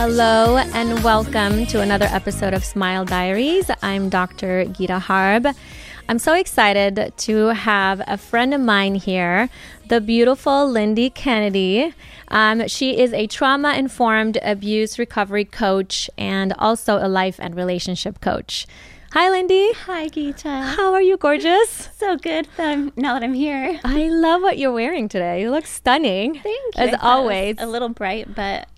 Hello and welcome to another episode of Smile Diaries. I'm Dr. Gita Harb. I'm so excited to have a friend of mine here, the beautiful Lyndi Kennedy. Um, she is a trauma informed abuse recovery coach and also a life and relationship coach. Hi, Lyndi. Hi, Gita. How are you, gorgeous? So good that I'm, now that I'm here. I love what you're wearing today. You look stunning. Thank you. As always. A little bright, but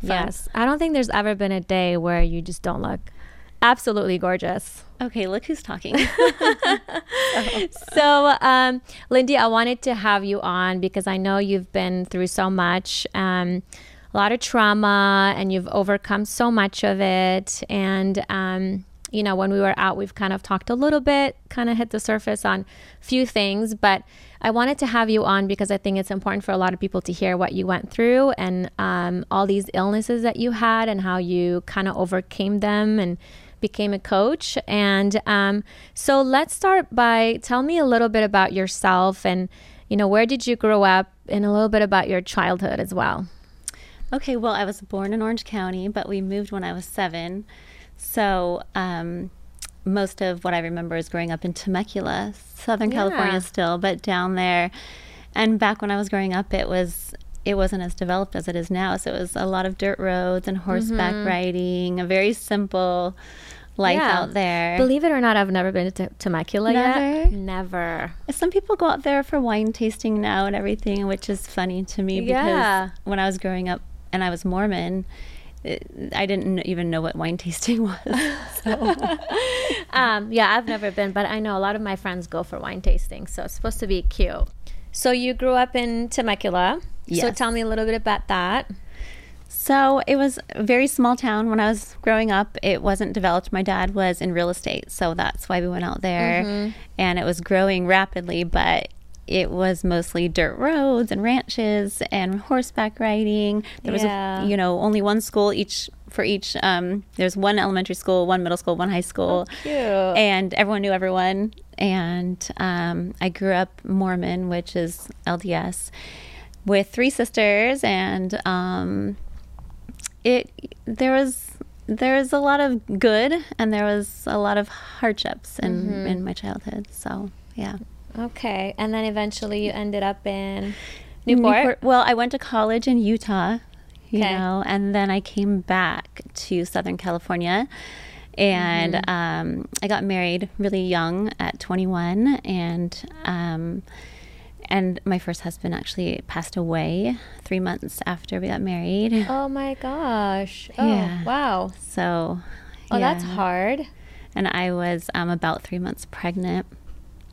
fun. yes. I don't think there's ever been a day where you just don't look absolutely gorgeous. Okay, look who's talking. so, um, Lyndi, I wanted to have you on because I know you've been through so much, um, a lot of trauma, and you've overcome so much of it. And, um, you know, when we were out, we've kind of talked a little bit, kind of hit the surface on few things, but I wanted to have you on because I think it's important for a lot of people to hear what you went through and um, all these illnesses that you had and how you kind of overcame them and became a coach. And um, so let's start by tell me a little bit about yourself and, you know, where did you grow up and a little bit about your childhood as well. Okay, well, I was born in Orange County, but we moved when I was seven. So, um, most of what I remember is growing up in Temecula, Southern yeah. California still, but down there. And back when I was growing up, it was it wasn't as developed as it is now. So it was a lot of dirt roads and horseback mm-hmm. riding, a very simple life yeah. out there. Believe it or not, I've never been to Temecula never? yet. Never. Some people go out there for wine tasting now and everything, which is funny to me because yeah. when I was growing up and I was Mormon, it, I didn't even know what wine tasting was. So. um, yeah, I've never been, but I know a lot of my friends go for wine tasting, so it's supposed to be cute. So you grew up in Temecula. Yes. So tell me a little bit about that. So it was a very small town when I was growing up. It wasn't developed. My dad was in real estate, so that's why we went out there. Mm-hmm. And it was growing rapidly, but it was mostly dirt roads and ranches and horseback riding. There yeah. was, a, you know, only one school each for each. Um, there's one elementary school, one middle school, one high school, oh, and everyone knew everyone. And um, I grew up Mormon, which is LDS, with three sisters, and um, it there was there was a lot of good and there was a lot of hardships in mm-hmm. in my childhood. So yeah. Okay, and then eventually you ended up in Newport. Newport well, I went to college in Utah, you okay. know, and then I came back to Southern California. And mm-hmm. um, I got married really young at 21, and um, and my first husband actually passed away three months after we got married. Oh my gosh. Oh, yeah. wow. So, oh, yeah. that's hard. And I was um, about three months pregnant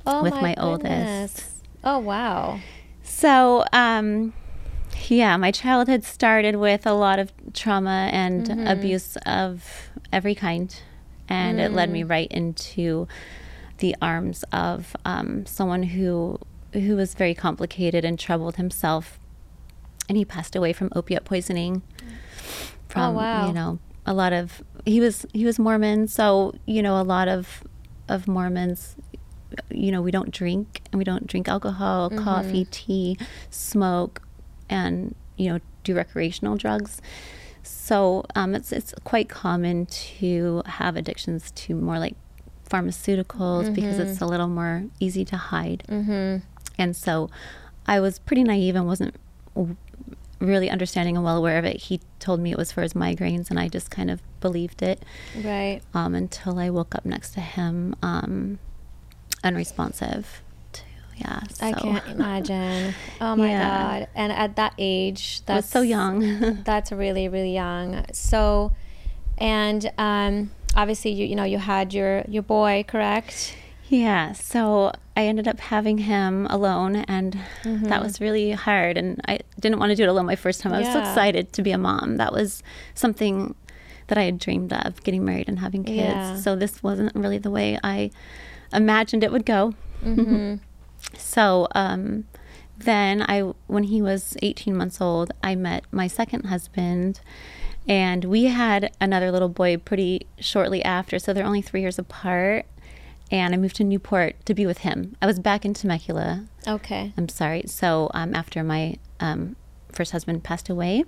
oh with my, my oldest. Oh, wow. So, um, yeah, my childhood started with a lot of trauma and mm-hmm. abuse of every kind. And mm. it led me mm. right into the arms of um, someone who who was very complicated and troubled himself. And he passed away from opiate poisoning. From, oh, wow. you know, a lot of he was he was Mormon, so you know, a lot of of Mormons you know, we don't drink and we don't drink alcohol, mm-hmm. coffee, tea, smoke, and you know, do recreational drugs. So um, it's it's quite common to have addictions to more like pharmaceuticals mm-hmm. because it's a little more easy to hide. Mm-hmm. And so I was pretty naive and wasn't really understanding and well aware of it. He told me it was for his migraines, and I just kind of believed it. Right. Um, until I woke up next to him, um, unresponsive. To, yeah. So. I can't imagine. Oh my yeah. god! And at that age, that's so young. that's really really young. So, and um, obviously you you know you had your your boy, correct? Yeah, so I ended up having him alone, and mm-hmm. that was really hard. And I didn't want to do it alone my first time. I was so excited to be a mom. That was something that I had dreamed of getting married and having kids. Yeah. So this wasn't really the way I imagined it would go. Mm-hmm. so um, then I, when he was 18 months old, I met my second husband. And we had another little boy pretty shortly after, so they're only three years apart and I moved to Newport to be with him. I was back in Temecula. Okay. I'm sorry. So um, after my um, first husband passed away,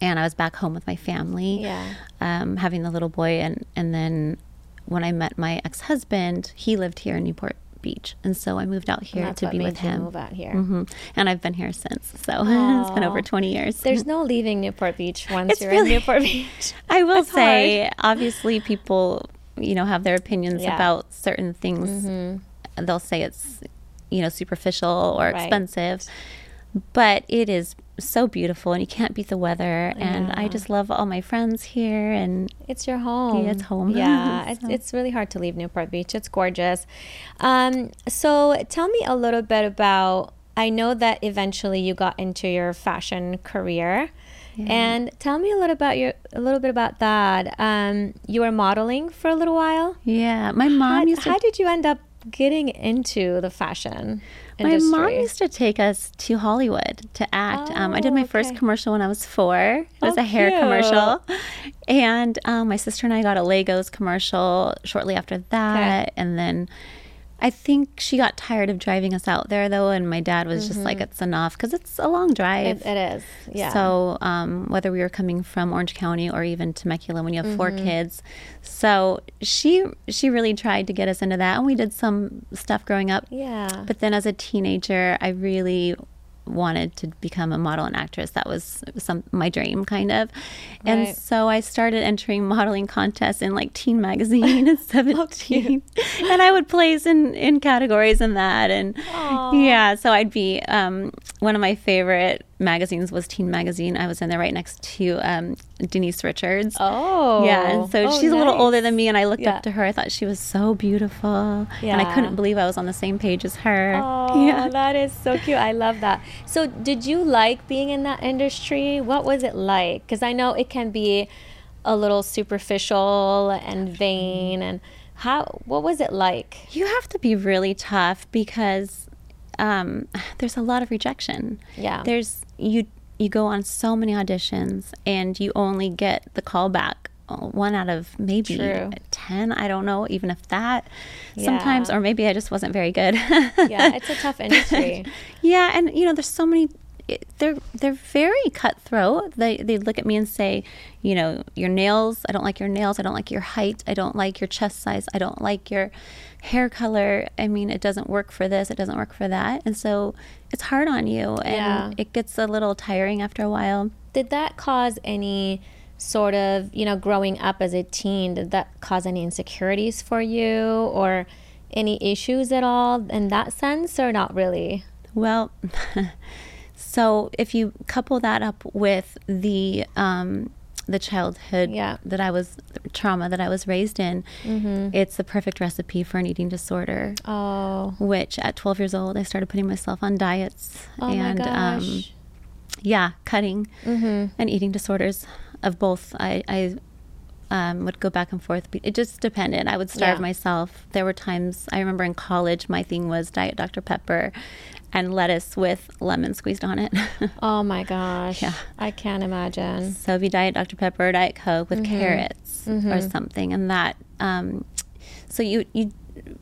and I was back home with my family, Yeah. um, having the little boy, and and then when I met my ex husband, he lived here in Newport Beach, and so I moved out here that's to be with him. move out here. hmm And I've been here since, so it's been over twenty years. There's no leaving Newport Beach once It's you're really- in Newport Beach. I will It's say, obviously, people, you know, have their opinions Yeah. about certain things. Mhm. They'll say it's, you know, superficial or Right. expensive, but it is so beautiful, and you can't beat the weather. And I just love all my friends here, and It's your home. Yeah, it's home. Yeah, it's, it's really hard to leave Newport Beach. It's gorgeous. Um, so tell me a little bit about. I know that eventually you got into your fashion career, Yeah. and tell me a little about your a little bit about that. Um, you were modeling for a little while. yeah, my mom how, used to how did you end up getting into the fashion My mom used to take us to Hollywood to act. um, I did Oh, my first commercial when I was four. It was Oh, a hair cute. commercial. And um, my sister and I got a Legos commercial shortly after that. And then I think she got tired of driving us out there, though. And my dad was just like, it's enough because it's a long drive. Mm-hmm. It, it is. Yeah. So um, whether we were coming from Orange County or even Temecula when you have four Mm-hmm. kids, so she she really tried to get us into that, and we did some stuff growing up. yeah. But then as a teenager, I really wanted to become a model and actress. That was some my dream kind of. And Right. so I started entering modeling contests in like teen magazine at 17. and I would place in in categories in that and Aw. yeah, so I'd be um one of my favorite magazines was Teen Magazine. I was in there right next to um Denise Richards. oh. Yeah, and so Oh, she's a little older than me, and I looked Yeah. up to her. I thought she was so beautiful, and I couldn't believe I was on the same page as her. Oh, yeah. that is so cute. I love that. So, did you like being in that industry? What was it like? Because I know it can be a little superficial and vain. And how? What was it like? You have to be really tough because um, there's a lot of rejection. Yeah. There's you you go on so many auditions, and you only get the call back uh, one out of maybe True. 10 i don't know even if that sometimes or maybe i just wasn't very good Yeah, it's a tough industry. yeah and you know there's so many it- they're they're very cutthroat they they look at me and say you know your nails i don't like your nails i don't like your height i don't like your chest size i don't like your hair color i mean it doesn't work for this it doesn't work for that and so it's hard on you and Yeah. it gets a little tiring after a while Did that cause any sort of, you know, growing up as a teen, did that cause any insecurities for you or any issues at all in that sense or not really? Well, so if you couple that up with the um, the childhood Yeah. that I was trauma that I was raised in, it's the perfect recipe for an eating disorder. Oh, Which at 12 years old, I started putting myself on diets oh and um, yeah, cutting mm-hmm. and eating disorders of both. I, I um, would go back and forth. It just depended. I would starve Yeah. myself. There were times I remember in college, my thing was Diet Dr. Pepper and lettuce with lemon squeezed on it. Oh my gosh. Yeah. I can't imagine. so it'd be Diet Dr. Pepper or Diet Coke with carrots or Mhm. something. And that, um, so you, you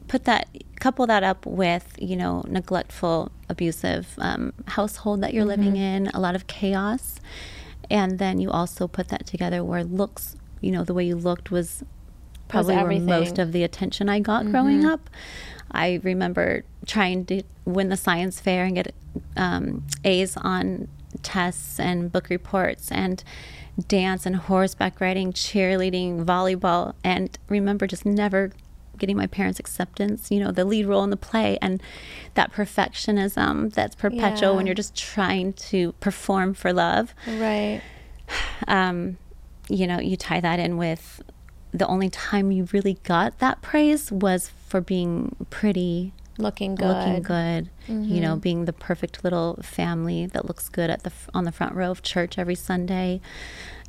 put that, couple that up with, you know, neglectful, abusive um, household that you're living in, a lot of chaos. And then you also put that together where looks, you know, the way you looked was probably where most of the attention I got growing up. I remember trying to win the science fair and get um, A's on tests and book reports and dance and horseback riding, cheerleading, volleyball, and remember just never getting my parents' acceptance, you know, the lead role in the play and that perfectionism that's perpetual when you're just trying to perform for love Right. um, you know, you tie that in with the only time you really got that praise was for being pretty, Looking good. looking good. You know, Mhm. being the perfect little family that looks good at the on the front row of church every Sunday,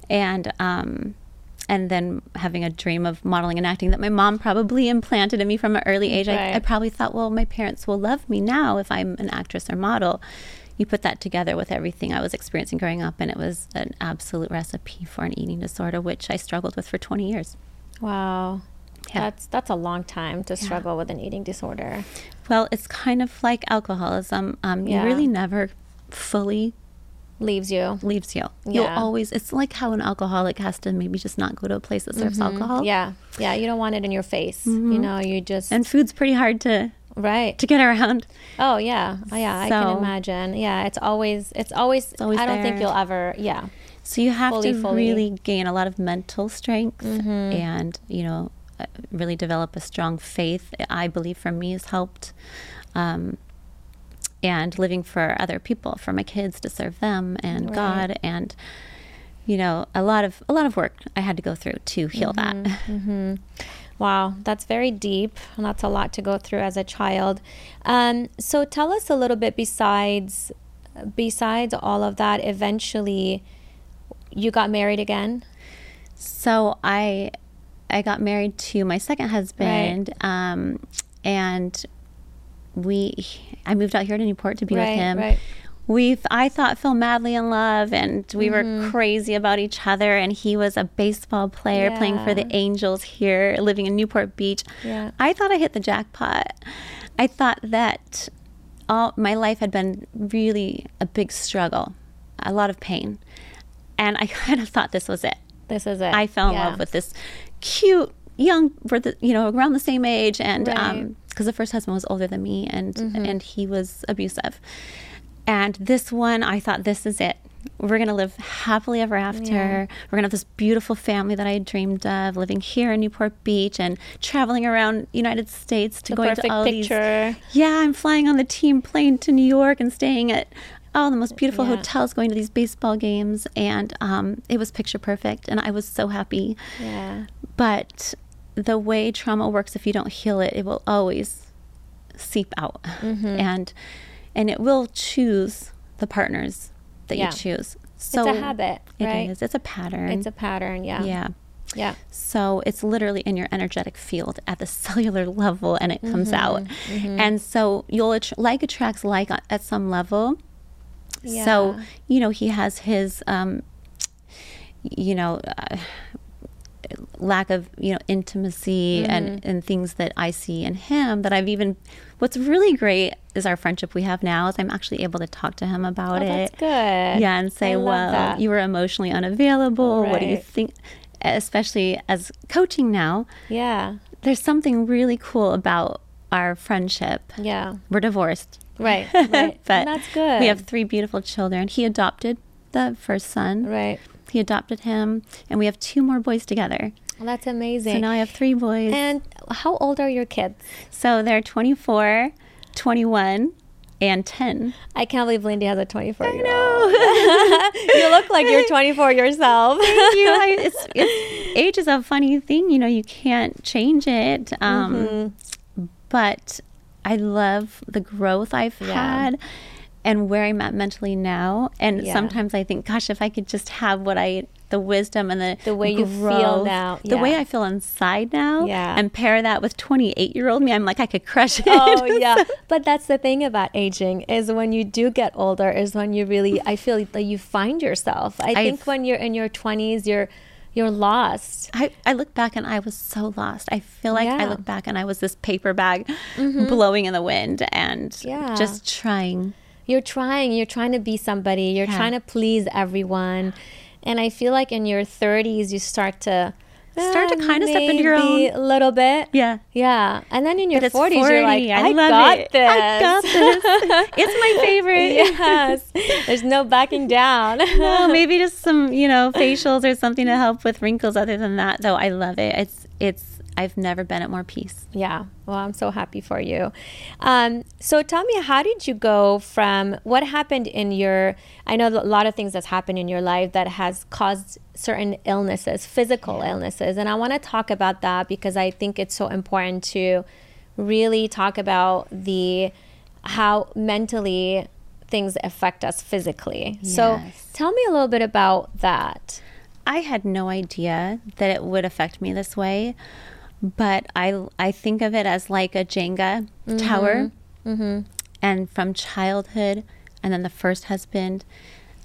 and um, and then having a dream of modeling and acting that my mom probably implanted in me from an early age. I, I probably thought, well, my parents will love me now if I'm an actress or model. You put that together with everything I was experiencing growing up, and it was an absolute recipe for an eating disorder, which I struggled with for 20 years. Wow. Yeah. That's that's a long time to struggle with an eating disorder. Well, it's kind of like alcoholism. Um, Yeah. You really never fully leaves you. leaves you. You'll always. It's like how an alcoholic has to maybe just not go to a place that serves alcohol. Mm-hmm. Yeah, yeah. You don't want it in your face. You know, you just And food's pretty hard to right. to get around. Oh yeah, oh, yeah. I can imagine. Yeah, it's always, it's always. always I don't think you'll ever. Yeah, So you have Fully, to fully. really gain a lot of mental strength Mm-hmm. and, you know, really develop a strong faith. I believe for me has helped. Um, and living for other people, for my kids to serve them and Right. God and you know, a lot of a lot of work I had to go through to heal Mm-hmm. that. Wow, that's very deep, and that's a lot to go through as a child. Um, so tell us a little bit besides besides all of that. Eventually, you got married again. So I I got married to my second husband, um, and we I moved out here to Newport to be Right, with him. right. We I thought fell madly in love, and we Mm-hmm. were crazy about each other. And he was a baseball player playing for the Angels here, living in Newport Beach. Yeah. I thought I hit the jackpot. I thought that all my life had been really a big struggle, a lot of pain, and I kind of thought this was it. This is it. I fell in Yeah. love with this cute young, we're the, you know, around the same age, and Right. Mm-hmm. um, because the first husband was older than me, and and he was abusive, and this one, I thought this is it. We're gonna live happily ever after. Yeah. We're gonna have this beautiful family that I had dreamed of, living here in Newport Beach and traveling around United States to The going to all picture. these. Yeah, I'm flying on the team plane to New York and staying at all the most beautiful Yeah. hotels, going to these baseball games, and um, it was picture perfect, and I was so happy. Yeah. But the way trauma works, if you don't heal it, it will always seep out, Mm-hmm. and and it will choose the partners that Yeah. you choose. So it's a habit, It right? is. It's a pattern. It's a pattern. Yeah. yeah. Yeah. So it's literally in your energetic field at the cellular level and it comes Mm-hmm. out. And so you'll like attracts like at some level. So, you know, he has his, um, you know, uh, lack of, you know, intimacy Mm-hmm. and, and things that I see in him that I've even, what's really great is our friendship we have now is I'm actually able to talk to him about Oh, it. that's good. Yeah, and say, well, that. you were emotionally unavailable. What do you think? Especially as coaching now, Yeah. there's something really cool about our friendship. Yeah. We're divorced, Right. Right. but that's good. we have three beautiful children. He adopted the first son. Right. He adopted him, and we have two more boys together. Well, that's amazing. So now I have three boys. and how old are your kids? so they're 24, 21, and 10. I can't believe Lyndi has a 24 year old. know. you look like you're 24 yourself. Thank you. I, it's, it's, age is a funny thing. You know, you can't change it. Um, Mm-hmm. But I love the growth I've Yeah. had and where I'm at mentally now. And Yeah. sometimes I think, gosh, if I could just have what I, the wisdom and the The way you feel growth, now, the way. I feel inside now, Yeah. and pair that with 28 year old me, I'm like, I could crush it. oh yeah but that's the thing about aging is when you do get older is when you really i feel like you find yourself i think I've- when you're in your 20s you're you're lost I, I look back and I was so lost. I feel like I Yeah. Mm-hmm. look back and I was this paper bag blowing in the wind and Yeah. just trying. you're trying you're trying to be somebody you're Yeah. trying to please everyone and i feel like in your 30s you start to Start to eh, kinda step into your own- a little bit Yeah. yeah and then in your it's 40s you're like i, I love got it. this I got this. It's my favorite. yes there's no backing down well, maybe just some, you know, facials or something to help with wrinkles. Other than that, though, I love it. It's, it's, I've never been at more peace. Yeah. Well, I'm so happy for you. Um, so tell me, how did you go from what happened in your? I know a lot of things that's happened in your life that has caused certain illnesses, physical illnesses, and I want to talk about that because I think it's so important to really talk about the how mentally things affect us physically. So tell me a little bit about that. I had no idea that it would affect me this way, but I I think of it as like a Jenga tower, and from childhood, and then the first husband,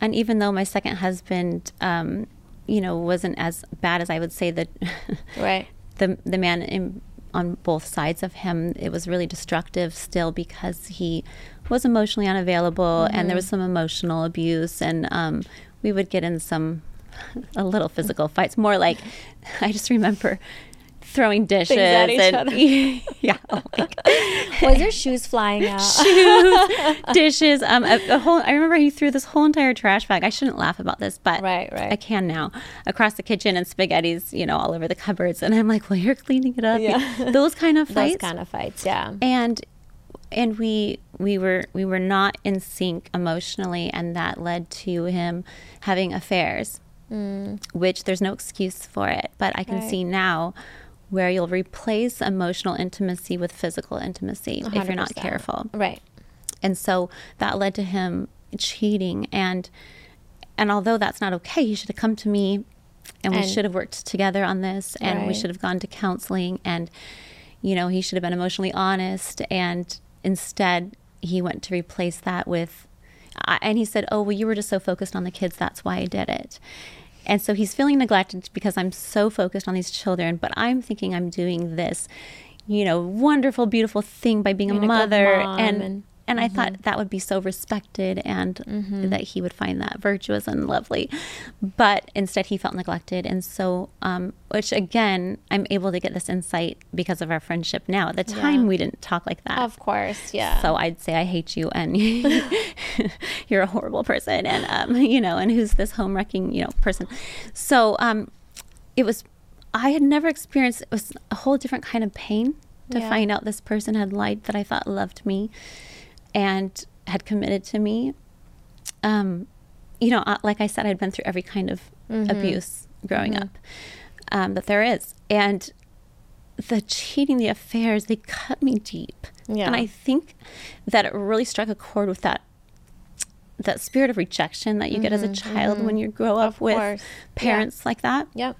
and even though my second husband, um, you know, wasn't as bad as I would say that Right. the the man in on both sides of him. It was really destructive still because he was emotionally unavailable and there was some emotional abuse and um, we would get in some a little physical fights. More like I just remember throwing dishes at each and other. yeah, oh. Was there shoes flying out? shoes, dishes. Um, a, a whole. I remember he threw this whole entire trash bag. I shouldn't laugh about this, but Right, right. I can now. Across the kitchen and spaghetti's, you know, all over the cupboards, and I'm like, well, you're cleaning it up. Yeah. those kind of Those fights. kind of fights, yeah. and and we we were we were not in sync emotionally, and that led to him having affairs, which there's no excuse for it. But I can Mm. Right. see now. Where you'll replace emotional intimacy with physical intimacy if you're not careful. Right. and so that led to him cheating. And and although that's not okay he should have come to me and we And- should have worked together on this and we should have gone to counseling. And you know he should have been emotionally honest. And instead he went to replace that with I- and he said oh well you were just so focused on the kids that's why i did it and so he's feeling neglected because i'm so focused on these children but i'm thinking i'm doing this you know wonderful beautiful thing by being Being a a mother mom and and- and I thought that would be so respected and that he would find that virtuous and lovely. But instead, he felt neglected. And so, um, which again, I'm able to get this insight because of our friendship now. At the time, Yeah. we didn't talk like that. Of course, yeah. So I'd say I hate you and you're a horrible person and um, you know and who's this home wrecking you know person. So um, it was I had never experienced it was a whole different kind of pain to Yeah. find out this person had lied that I thought loved me and had committed to me. Um, you know, like I said, I'd been through every kind of Mm-hmm. abuse growing up um, that there is, and the cheating, the affairs, they cut me deep. Yeah. And I think that it really struck a chord with that that spirit of rejection that you get as a child when you grow up Mm-hmm. Of with course. Yeah. parents like that. Yep.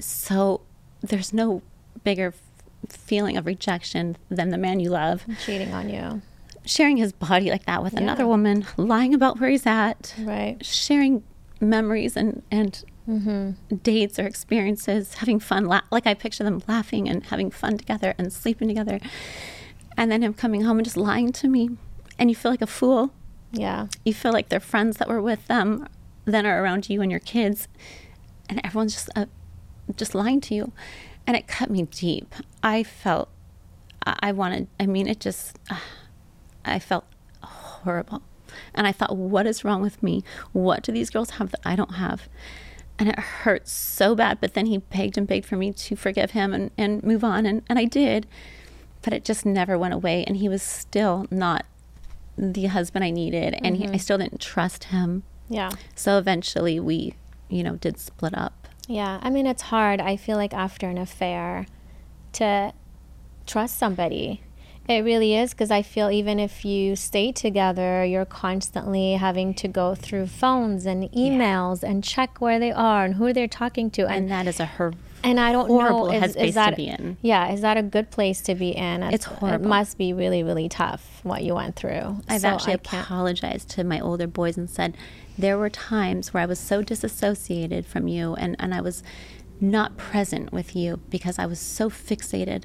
So there's no bigger f- feeling of rejection than the man you love Cheating on you. Sharing his body like that with Yeah. another woman, lying about where he's at, Right. sharing memories and and Mm-hmm. dates or experiences, having fun. La- like I picture them laughing and having fun together and sleeping together, and then him coming home and just lying to me, and you feel like a fool. Yeah. You feel like their friends that were with them then are around you and your kids, and everyone's just uh, just lying to you, and it cut me deep. I felt I, I wanted. I mean, it just. Uh, I felt horrible. And I thought, what is wrong with me? What do these girls have that I don't have? And it hurt so bad. But then he begged and begged for me to forgive him and, and move on. And, and I did. But it just never went away. And he was still not the husband I needed. And he, I mm-hmm. still didn't trust him. Yeah. So eventually we, you know, did split up. Yeah. I mean, it's hard. I feel like after an affair to trust somebody. It really is because I feel even if you stay together, you're constantly having to go through phones and emails and check where they are and who they're talking to. And And that is a her and I don't horrible know is, headspace is that to be in. yeah is that a good place to be in? It's horrible. It must be really really tough what you went through. I've So actually I apologized to my older boys and said there were times where I was so disassociated from you and, and I was not present with you because I was so fixated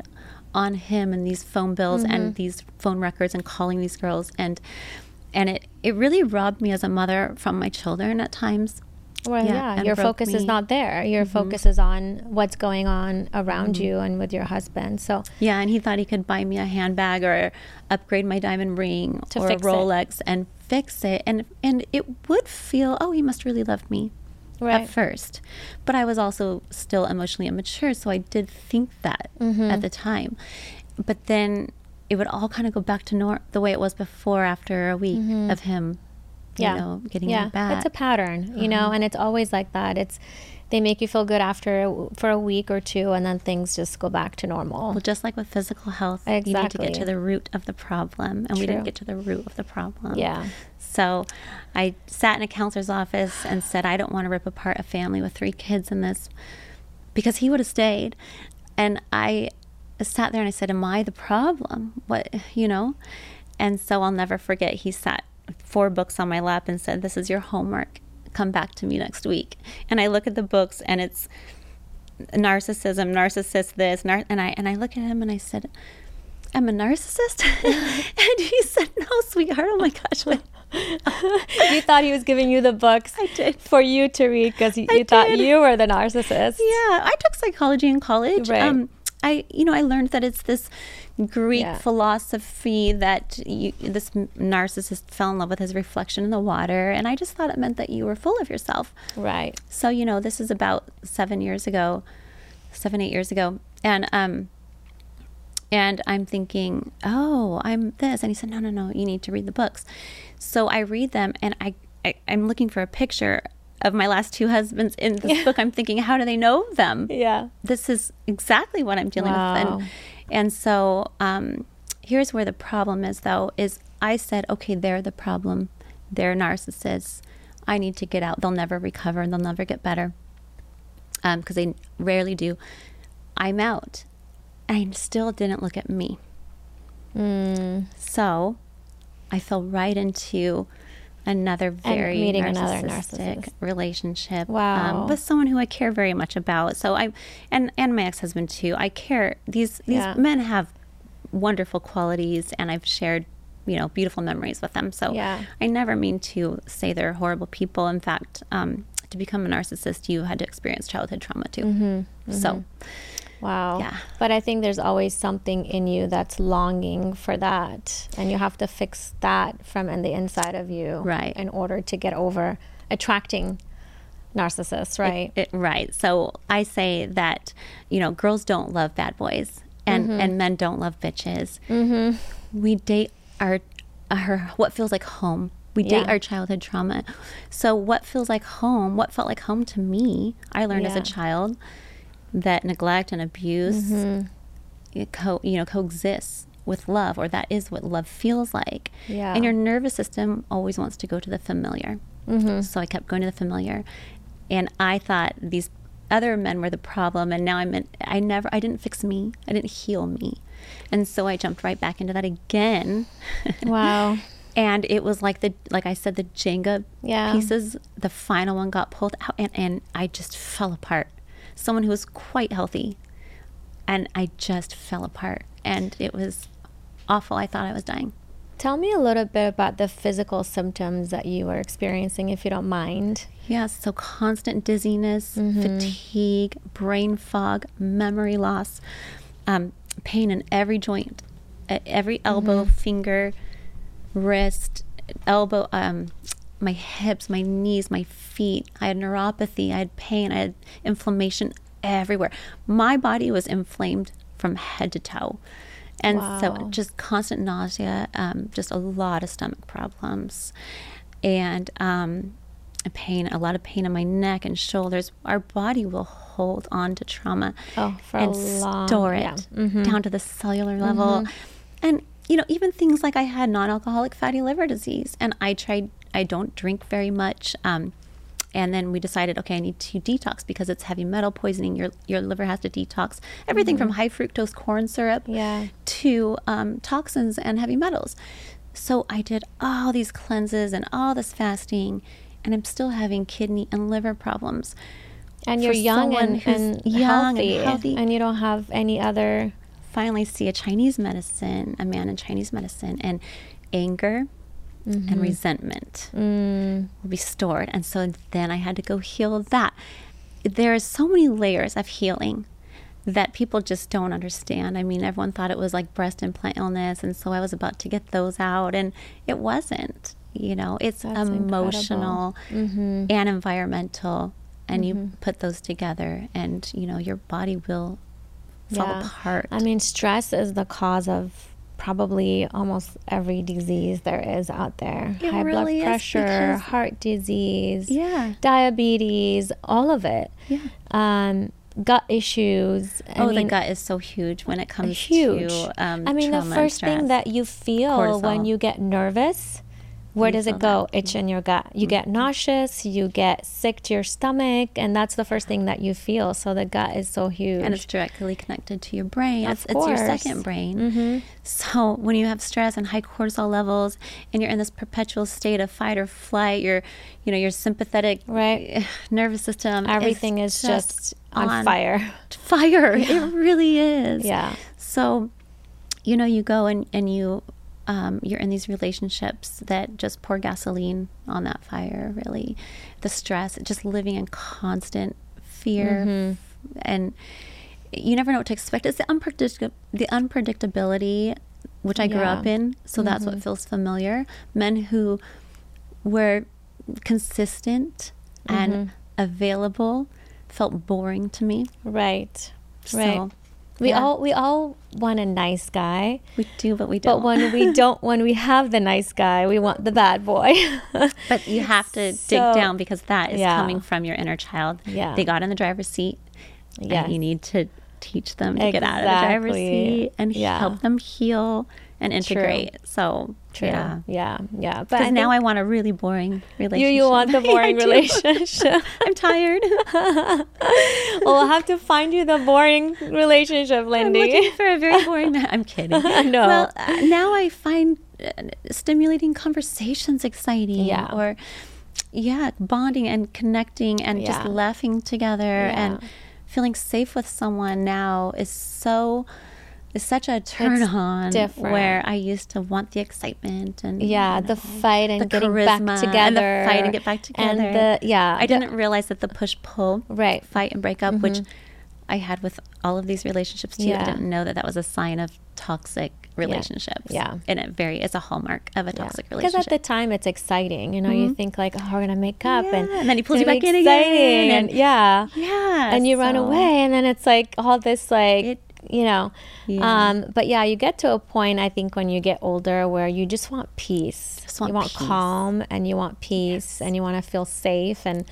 on him and these phone bills Mm-hmm. and these phone records and calling these girls and and it, it really robbed me as a mother from my children at times. Well, Yeah, yeah, your focus is me. Mm-hmm. not there. Your focus is on what's going on around you and with your husband. So, Yeah, and he thought he could buy me a handbag or upgrade my diamond ring To or a Rolex and fix it. And and it would feel, oh, he must really love me right. at first. But I was also still emotionally immature, so I did think that Mm-hmm. at the time. But then it would all kind of go back to nor- the way it was before after a week of him, you Mm-hmm. yeah. know, getting yeah. back. Uh-huh. It's a pattern, you know, and it's always like that. It's they make you feel good after for a week or two, and then things just go back to normal. well, just like with physical health, exactly. you need to get to the root of the problem, and we didn't get to the root of the problem. Yeah. So I sat in a counselor's office and said, I don't want to rip apart a family with three kids in this because he would have stayed. And I sat there and I said, Am I the problem? What, you know? And so I'll never forget, he sat four books on my lap and said, This is your homework. Come back to me next week. And I look at the books and it's narcissism, narcissist this, nar-, and I and I look at him and I said, "I'm a narcissist," and he said, "No, sweetheart. Oh my gosh." You thought he was giving you the books for you to read because you, you thought did. you were the narcissist. Yeah, I took psychology in college. Right. Um, I, you know, I learned that it's this Greek Yeah. philosophy that you, this narcissist fell in love with his reflection in the water, and I just thought it meant that you were full of yourself. Right. So, you know, this is about seven years ago, seven, eight years ago. And, um, and I'm thinking, oh, I'm this. And he said, no, no, no, you need to read the books. So I read them and I, I I'm looking for a picture of my last two husbands in this book. I'm thinking, how do they know them? Yeah. This is exactly what I'm dealing Wow. with. And, and so, um, here's where the problem is though, is I said, okay, they're the problem. They're narcissists. I need to get out. They'll never recover and they'll never get better. Um, cause they rarely do. I'm out. I still didn't look at me. Mm. So I fell right into another very meeting another narcissistic narcissist. relationship Wow. um, with someone who I care very much about. So I and and my ex husband too. I care. These these Yeah. men have wonderful qualities, and I've shared you know beautiful memories with them. So Yeah. I never mean to say they're horrible people. In fact, um, to become a narcissist, you had to experience childhood trauma too. Mm-hmm. So Wow. Yeah. But I think there's always something in you that's longing for that. And you have to fix that from in the inside of you. Right. In order to get over attracting narcissists, right? It, right. So I say that, you know, girls don't love bad boys and, Mm-hmm. and men don't love bitches. Mm-hmm. We date our, our, what feels like home. We date Yeah. our childhood trauma. So what feels like home, what felt like home to me, I learned as a child that neglect and abuse Mm-hmm. co- you know, coexists with love or that is what love feels like. Yeah. And your nervous system always wants to go to the familiar. Mm-hmm. So I kept going to the familiar. And I thought these other men were the problem. And now I'm in, I never, I didn't fix me. I didn't heal me. And so I jumped right back into that again. Wow. and it was like the, like I said, the Jenga Yeah. pieces, the final one got pulled out and, and I just fell apart. Someone who was quite healthy. And I just fell apart. And it was awful. I thought I was dying. Tell me a little bit about the physical symptoms that you were experiencing, if you don't mind. Yes, so constant dizziness, Mm-hmm. fatigue, brain fog, memory loss, um, pain in every joint, every elbow, Mm-hmm. finger, wrist, elbow, um, my hips, my knees, my feet. I had neuropathy, I had pain, I had inflammation everywhere. My body was inflamed from head to toe. And Wow. so just constant nausea, um, just a lot of stomach problems, and um, pain, a lot of pain in my neck and shoulders. Our body will hold on to trauma Oh, and long- store it yeah. Mhm. down to the cellular level. And, you know, even things like I had non alcoholic fatty liver disease, and I tried, I don't drink very much. Um, and then we decided, okay, I need to detox because it's heavy metal poisoning. Your your liver has to detox everything from high fructose corn syrup Yeah. to um, toxins and heavy metals. So I did all these cleanses and all this fasting, and I'm still having kidney and liver problems. And For you're young and, and young and healthy, healthy. and you don't have any other. Finally, see a Chinese medicine, a man in Chinese medicine, and anger and resentment Mm, will be stored. And so then I had to go heal that. There are so many layers of healing that people just don't understand. I mean, everyone thought it was like breast implant illness, and so I was about to get those out, and it wasn't. You know, it's That's emotional Mhm. and environmental, and you put those together, and you know, your body will fall Yeah. apart. I mean, stress is the cause of probably almost every disease there is out there. It High really blood pressure, heart disease, yeah, diabetes, all of it. yeah. Um, gut issues. I oh, the gut is so huge when it comes huge. to. Um, I mean, the first thing that you feel when you get nervous, where does it go? that. Itch in your gut. You get nauseous, you get sick to your stomach, and that's the first thing that you feel. So the gut is so huge. and it's directly connected to your brain. Of It's, it's your second brain. Mhm. So when you have stress and high cortisol levels, and you're in this perpetual state of fight or flight, your, you know, your sympathetic Right. nervous system, Everything is just on, fire. Fire. It really is. Yeah. So, you know, you go and and you. Um, you're in these relationships that just pour gasoline on that fire, really. The stress, just living in constant fear. Mm-hmm. And you never know what to expect. It's the, unpredict- the unpredictability, which I grew Yeah. up in. So that's what feels familiar. Men who were consistent and available felt boring to me. Right. So, Right. We yeah. all we all want a nice guy. We do, but we don't. But when we don't when we have the nice guy, we want the bad boy. But you have to So- dig down because that is Yeah. coming from your inner child. Yeah. They got in the driver's seat. Yes. And you need to teach them to get out of the driver's seat and Yeah. help them heal and integrate. So, True. yeah. Yeah. Yeah. But Because I now I want a really boring relationship. you you want the boring do. relationship. I'm tired. well, we'll have to find you the boring relationship, I'm Lyndi. looking for a very boring man. I'm kidding. No. Well, uh, now I find uh, stimulating conversations exciting. Yeah. Or, yeah, bonding and connecting and just laughing together Yeah. and feeling safe with someone now is so. Is such a turn on different. where I used to want the excitement and yeah, you the know, fight and the getting back together. and the fight and get back together. And the yeah, I the- didn't realize that the push pull Right. Mm-hmm. fight and break up, which I had with all of these relationships too. Yeah. I didn't know that that was a sign of toxic relationships. Yeah. and it very it's a hallmark of a Yeah. relationship. Because at the time it's exciting, you know. You think like, oh, we're gonna make up, and, Yeah, and then he pulls you back in again, and, and- yeah, yeah, and you run away, and then it's like all this like. It- you know, Yeah. um, but yeah, you get to a point I think when you get older where you just want peace. Just want you want peace. calm, and you want peace, and you want to feel safe, and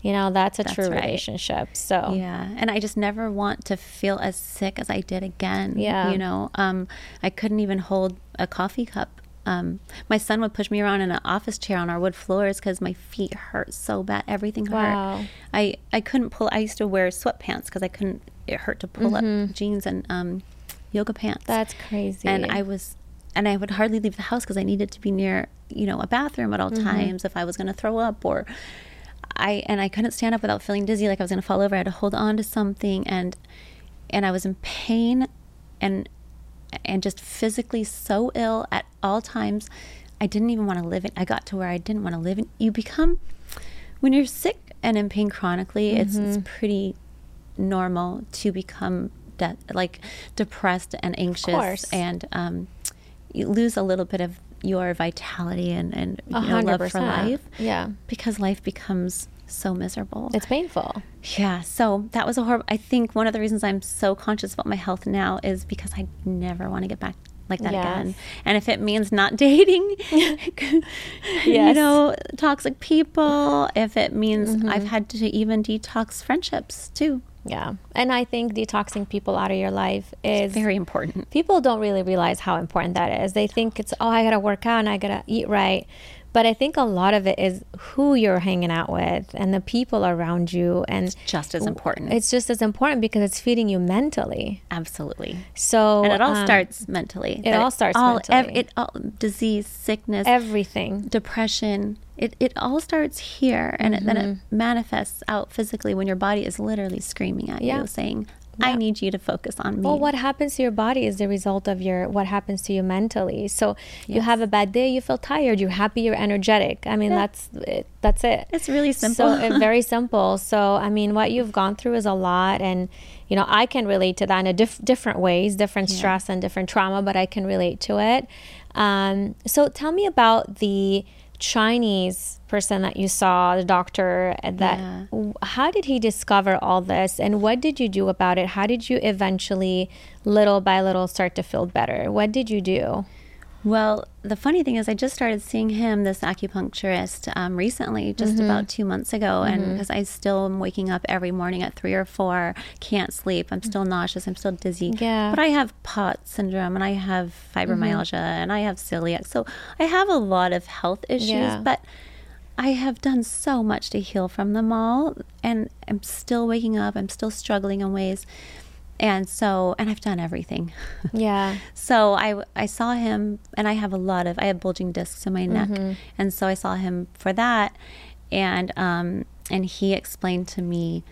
you know that's a That's true right. relationship. So Yeah, and I just never want to feel as sick as I did again. Yeah. you know, um, I couldn't even hold a coffee cup. Um, my son would push me around in an office chair on our wood floors because my feet hurt so bad. Everything hurt. I I couldn't pull. I used to wear sweatpants because I couldn't. It hurt to pull up jeans and um, yoga pants. Mm-hmm. that's crazy. and I was, and I would hardly leave the house because I needed to be near, you know, a bathroom at all Mm-hmm. times if I was going to throw up or. I and I couldn't stand up without feeling dizzy, like I was going to fall over. I had to hold on to something, and and I was in pain, and and just physically so ill at all times. I didn't even want to live it. I got to where I didn't want to live. And you become when you're sick and in pain chronically. It's it's pretty normal to become de- like depressed and anxious, and um, you lose a little bit of your vitality and and you know, love for life Yeah, because life becomes so miserable. it's painful. Yeah, so that was a horrible. I think one of the reasons I'm so conscious about my health now is because I never want to get back like that Yes. again. And if it means not dating, you know, toxic people, if it means Mm-hmm. I've had to even detox friendships too, Yeah, and I think detoxing people out of your life is very important. people don't really realize how important that is. They think it's oh, I gotta work out and I gotta eat right. But I think a lot of it is who you're hanging out with and the people around you, and Just as important. it's just as important because it's feeding you mentally. Absolutely. So And it all um, starts mentally. it all starts all, mentally. it all disease, sickness, everything. depression it, it all starts here and it, then it Mm-hmm. manifests out physically when your body is literally screaming at Yeah. you saying i need you to focus on me Well, what happens to your body is the result of your what happens to you mentally. So you have a bad day, you feel tired. You're happy, you're energetic. I mean, Yeah. that's it. That's it. it's really simple So it, very simple. So I mean, what you've gone through is a lot, and you know I can relate to that in a diff- different ways, different stress and different trauma, but I can relate to it. Um, so tell me about the Chinese person that you saw, the doctor. That Yeah. how did he discover all this, and what did you do about it? How did you eventually, little by little, start to feel better? What did you do? Well, the funny thing is, I just started seeing him, this acupuncturist, um, recently, just mm-hmm. about two months ago. And mm-hmm. because I still am waking up every morning at three or four, can't sleep, I'm still nauseous, I'm still dizzy. Yeah. But I have POT syndrome and I have mm-hmm. fibromyalgia and I have celiac. So I have a lot of health issues, Yeah. but I have done so much to heal from them all. And I'm still waking up, I'm still struggling in ways. And so, and I've done everything. Yeah. So I, I saw him, and I have a lot of I have bulging discs in my neck, and so I saw him for that, and um and he explained to me,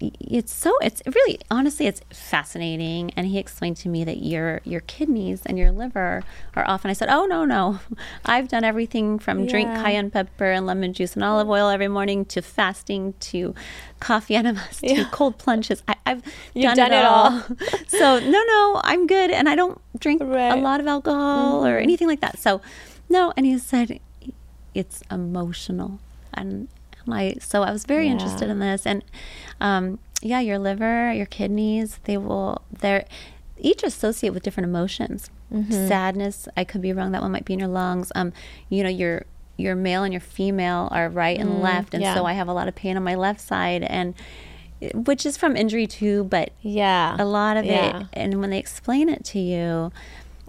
it's so it's really honestly it's fascinating, and he explained to me that your your kidneys and your liver are off, and I said, oh no no, I've done everything from drink cayenne pepper and lemon juice and olive oil every morning to fasting to coffee enemas to Yeah. cold plunges. I, I've You've done, done it, it all. all. so no, no, I'm good, and I don't drink Right. Mm-hmm. a lot of alcohol or anything like that. So no, and he said it's emotional, and I so I was very Yeah. interested in this, and um, yeah, your liver, your kidneys, they will they're each associate with different emotions. Mm-hmm. Sadness, I could be wrong. That one might be in your lungs. Um, you know your your male and your female are right and left, and Mm, yeah. so I have a lot of pain on my left side, and which is from injury too, but Yeah. a lot of Yeah. it and when they explain it to you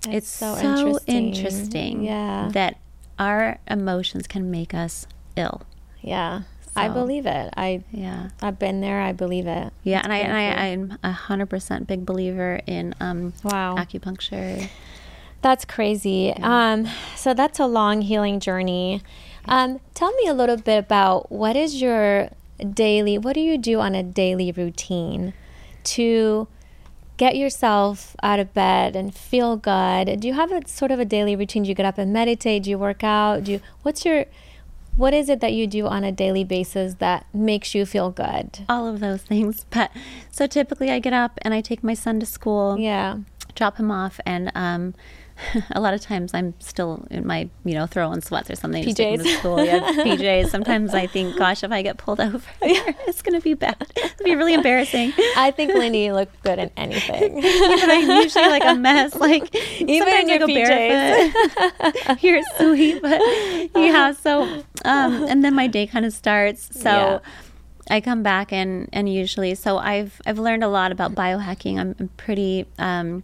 it's, It's so, so interesting. interesting, Yeah. that our emotions can make us ill Yeah. I believe it. I yeah I've been there. I believe it. yeah It's and I, and I am a hundred percent big believer in um Wow. acupuncture That's crazy. Um, so that's a long healing journey. Um, tell me a little bit about what is your daily, what do you do on a daily routine to get yourself out of bed and feel good? Do you have a sort of a daily routine? Do you get up and meditate? Do you work out? Do you, what's your, what is it that you do on a daily basis that makes you feel good? all of those things but so typically I get up and I take my son to school Yeah. drop him off and um a lot of times I'm still in my, you know, throwing sweats or something. just taking him to PJs. school. Yeah, PJs. Sometimes I think, gosh, if I get pulled over, it's going to be bad. It'll be really embarrassing. I think Lyndi looked good in anything. Even I'm usually like a mess. Like Even in sometimes I your go PJs. barefoot. You're sweet, but yeah. So, um, and then my day kind of starts. So. Yeah. I come back and, and usually so I've I've learned a lot about biohacking. I'm, I'm pretty um,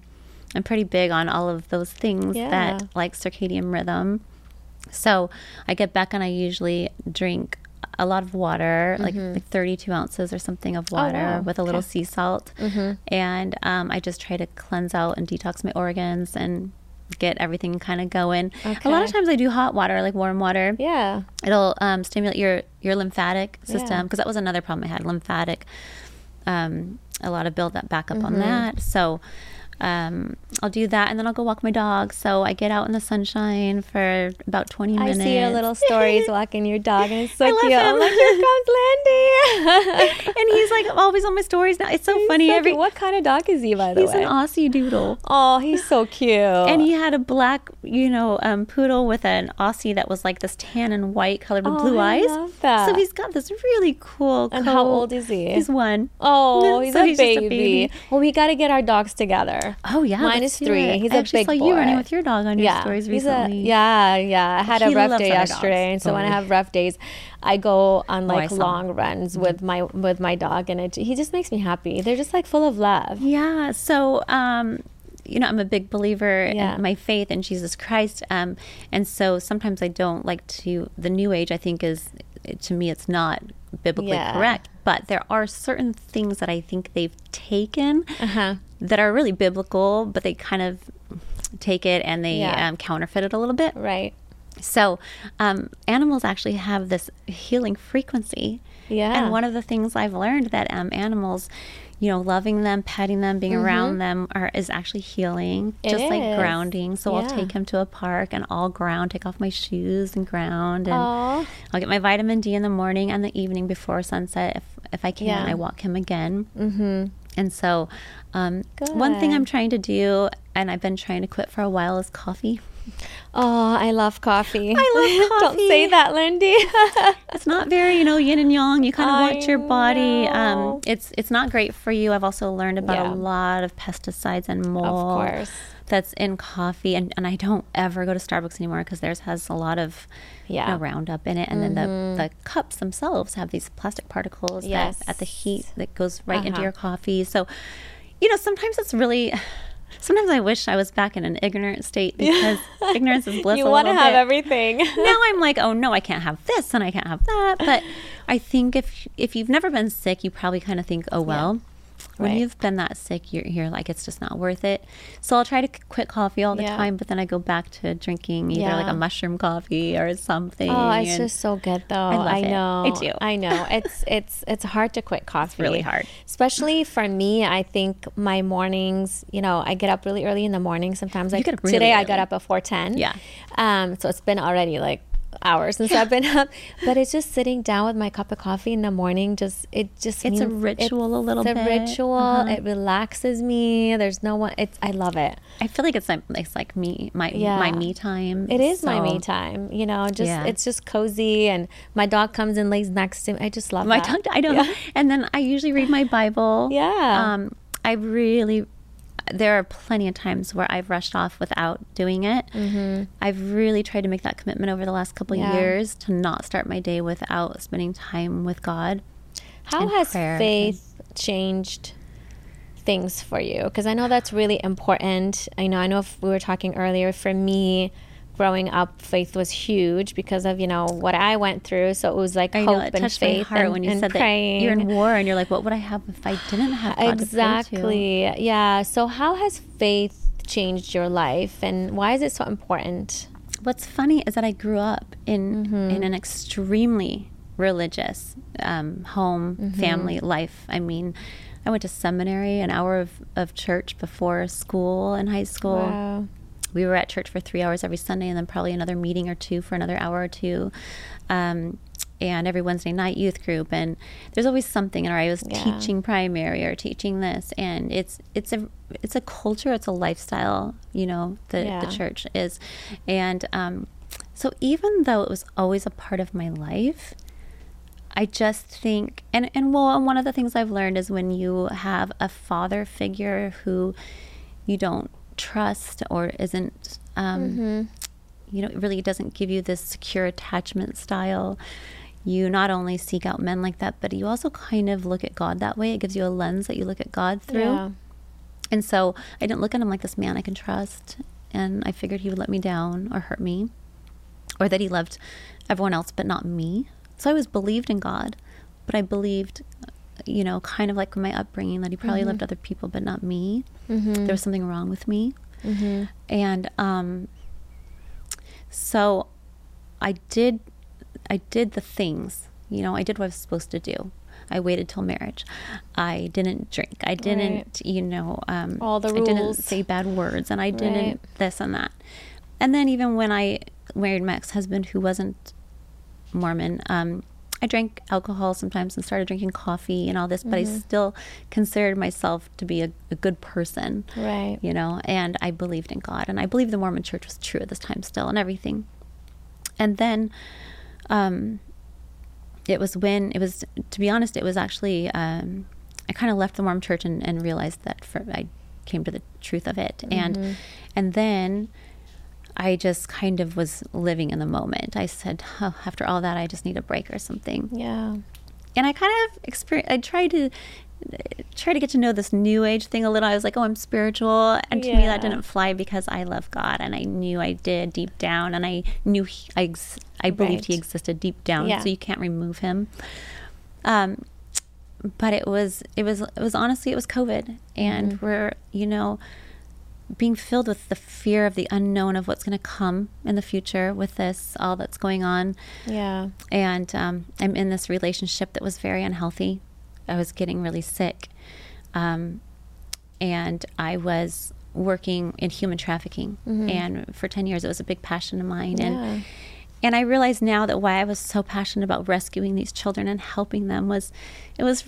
I'm pretty big on all of those things Yeah. that like circadian rhythm. So I get back and I usually drink a lot of water, like, like 32 ounces or something of water Mm-hmm. Oh, wow. with a little Okay. sea salt. And um, I just try to cleanse out and detox my organs and get everything kind of going. A lot of times I do hot water, like warm water. yeah. It'll um, stimulate your your lymphatic system Yeah. because that was another problem I had lymphatic. Um, a lot of build up back up on Mm-hmm. that. So um, I'll do that and then I'll go walk my dog. So I get out in the sunshine for about 20 minutes. I see your little stories walking your dog, and it's so I love cute. I'm like, here comes Lyndi. and he's like always on my stories now. It's so funny. So Every what kind of dog is he, by the he's way? He's an Aussie doodle. oh, he's so cute. And he had a black, you know, um, poodle with an Aussie that was like this tan and white colored with Oh, blue I eyes. love that. So he's got this really cool. And how old is he? He's one. Oh, he's, So a, he's just a baby. baby. Well, we got to get our dogs together. Oh yeah, Mine is three. He's I a actually big saw you running with your dog on your yeah, stories he's a- recently. yeah, yeah. I had a rough day yesterday, and so when I Oh. have rough days, I go on Oh, like saw. long runs with my with my dog, and it, he just makes me happy. They're just like full of love. Yeah. So, um, you know, I'm a big believer Yeah. in my faith in Jesus Christ. Um, and so sometimes I don't like to, the new age, I think is, to me, it's not biblically Yeah. correct. But there are certain things that I think they've taken Uh huh. That are really biblical, but they kind of take it and they Yeah. um, counterfeit it a little bit. Right. So, um, animals actually have this healing frequency. Yeah. And one of the things I've learned that um, animals, you know, loving them, petting them, being around them are is actually healing, Mm-hmm. It just like grounding. So I'll take him to a park and I'll ground, take off my shoes and ground, and Aw. I'll get my vitamin D in the morning and the evening before sunset. If if I can, Yeah. I walk him again. Mm-hmm. And so, um, one thing I'm trying to do, and I've been trying to quit for a while, is coffee. Oh, I love coffee. I love coffee. Don't say that, Lyndi. It's not very, you know, yin and yang. You kind of I want your body. Um, it's it's not great for you. I've also learned about Yeah. a lot of pesticides and mold course. that's in coffee, and, and I don't ever go to Starbucks anymore because theirs has a lot of Yeah. Mm-hmm. know, Roundup in it, and then the the cups themselves have these plastic particles Yes. that at the heat that goes right into Uh-huh. your coffee. So, you know, sometimes it's really. Sometimes I wish I was back in an ignorant state because ignorance is bliss. you want to have bit everything. now I'm like, oh no, I can't have this and I can't have that. But I think if if you've never been sick, you probably kind of think, oh well. When Right. you've been that sick, you're, you're like, it's just not worth it. So I'll try to quit coffee all the Yeah. time, but then I go back to drinking either like a mushroom coffee or something. Oh, it's and just so good though. I it. know. I do. I know. It's it's it's hard to quit coffee. really hard. Especially for me, I think my mornings, you know, I get up really early in the morning. Sometimes like get up really today I got up at 4:10. Yeah. Um so it's been already like hours since I've been up, but it's just sitting down with my cup of coffee in the morning just it just It's a ritual a little it's bit. a ritual. Uh-huh. It relaxes me. There's no one it's I love it. I feel like it's like it's like me my Yeah. my me time. It is my me time, you know. Just Yeah. it's just cozy, and my dog comes and lays next to me. I just love My that. tongue. I don't know. And then I usually read my Bible. Yeah. Um, I really. There are plenty of times where I've rushed off without doing it. Mm-hmm. I've really tried to make that commitment over the last couple of Yeah. years to not start my day without spending time with God. How has prayer. faith changed things for you? Because I know that's really important. I know. I know. If we were talking earlier, for me, growing up, faith was huge because of you know what I went through. So it was like I hope know it and touched my faith heart and, when you and said praying. that you're in war and you're like, what would I have if I didn't have God to to? exactly. Yeah. So how has faith changed your life, and why is it so important? What's funny is that I grew up in Mm-hmm. in an extremely religious um, home Mm-hmm. family life. I mean, I went to seminary, an hour of, of church before school in high school. Wow. We were at church for three hours every Sunday, and then probably another meeting or two for another hour or two. Um, and every Wednesday night youth group, and there's always something. Or I was Yeah. teaching primary or teaching this, and it's it's a it's a culture, it's a lifestyle. You know, the Yeah. the church is, and um, so even though it was always a part of my life, I just think, and and well, and one of the things I've learned is when you have a father figure who you don't trust or isn't, um, you know, really doesn't give you this secure attachment style. You not only seek out men like that, but you also kind of look at God that way. It gives you a lens that you look at God through. Yeah. And so I didn't look at him like this man I can trust. And I figured he would let me down or hurt me, or that he loved everyone else but not me. So I was believed in God, but I believed, you know, kind of like my upbringing, that he probably loved other people but not me. There was something wrong with me. And um, so I did, I did the things, you know, I did what I was supposed to do. I waited till marriage. I didn't drink. I didn't, you know, um, All the rules. I didn't say bad words, and I didn't Right. this and that. And then even when I married my ex-husband, who wasn't Mormon, um, I drank alcohol sometimes and started drinking coffee and all this, but I Mm-hmm. still considered myself to be a, a good person Right. you know, and I believed in God, and I believed the Mormon Church was true at this time still, and everything. And then, um, it was when it was, to be honest, it was actually, um, I kind of left the Mormon Church and, and realized that for, I came to the truth of it, and and then. I just kind of was living in the moment. I said, oh, after all that, I just need a break or something Yeah. and I kind of experienced, I tried to try to get to know this new age thing a little. I was like, oh, I'm spiritual, and to me that didn't fly because I love God, and I knew I did deep down, and I knew he, I ex- I believed He existed deep down, Yeah. so you can't remove Him. Um, but it was it was it was honestly it was COVID, and Mm-hmm. we're you know being filled with the fear of the unknown of what's going to come in the future with this all that's going on Yeah. and um, I'm in this relationship that was very unhealthy. I was getting really sick, um, and I was working in human trafficking, and for ten years it was a big passion of mine. Yeah. And and I realize now that why I was so passionate about rescuing these children and helping them was, it was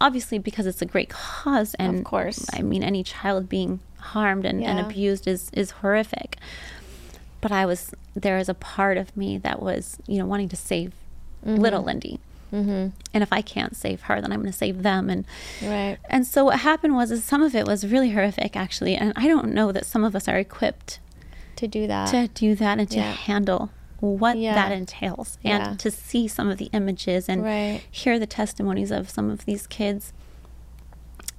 obviously because it's a great cause, and Of course. I mean any child being harmed and, and abused is is horrific but I was there was a part of me that was you know wanting to save Mm-hmm. little Lyndi. And if I can't save her, then I'm going to save them. And Right. and so what happened was is some of it was really horrific actually, and I don't know that some of us are equipped To do that. to do that and to Yeah. handle what Yeah. that entails and Yeah. to see some of the images and Right. hear the testimonies of some of these kids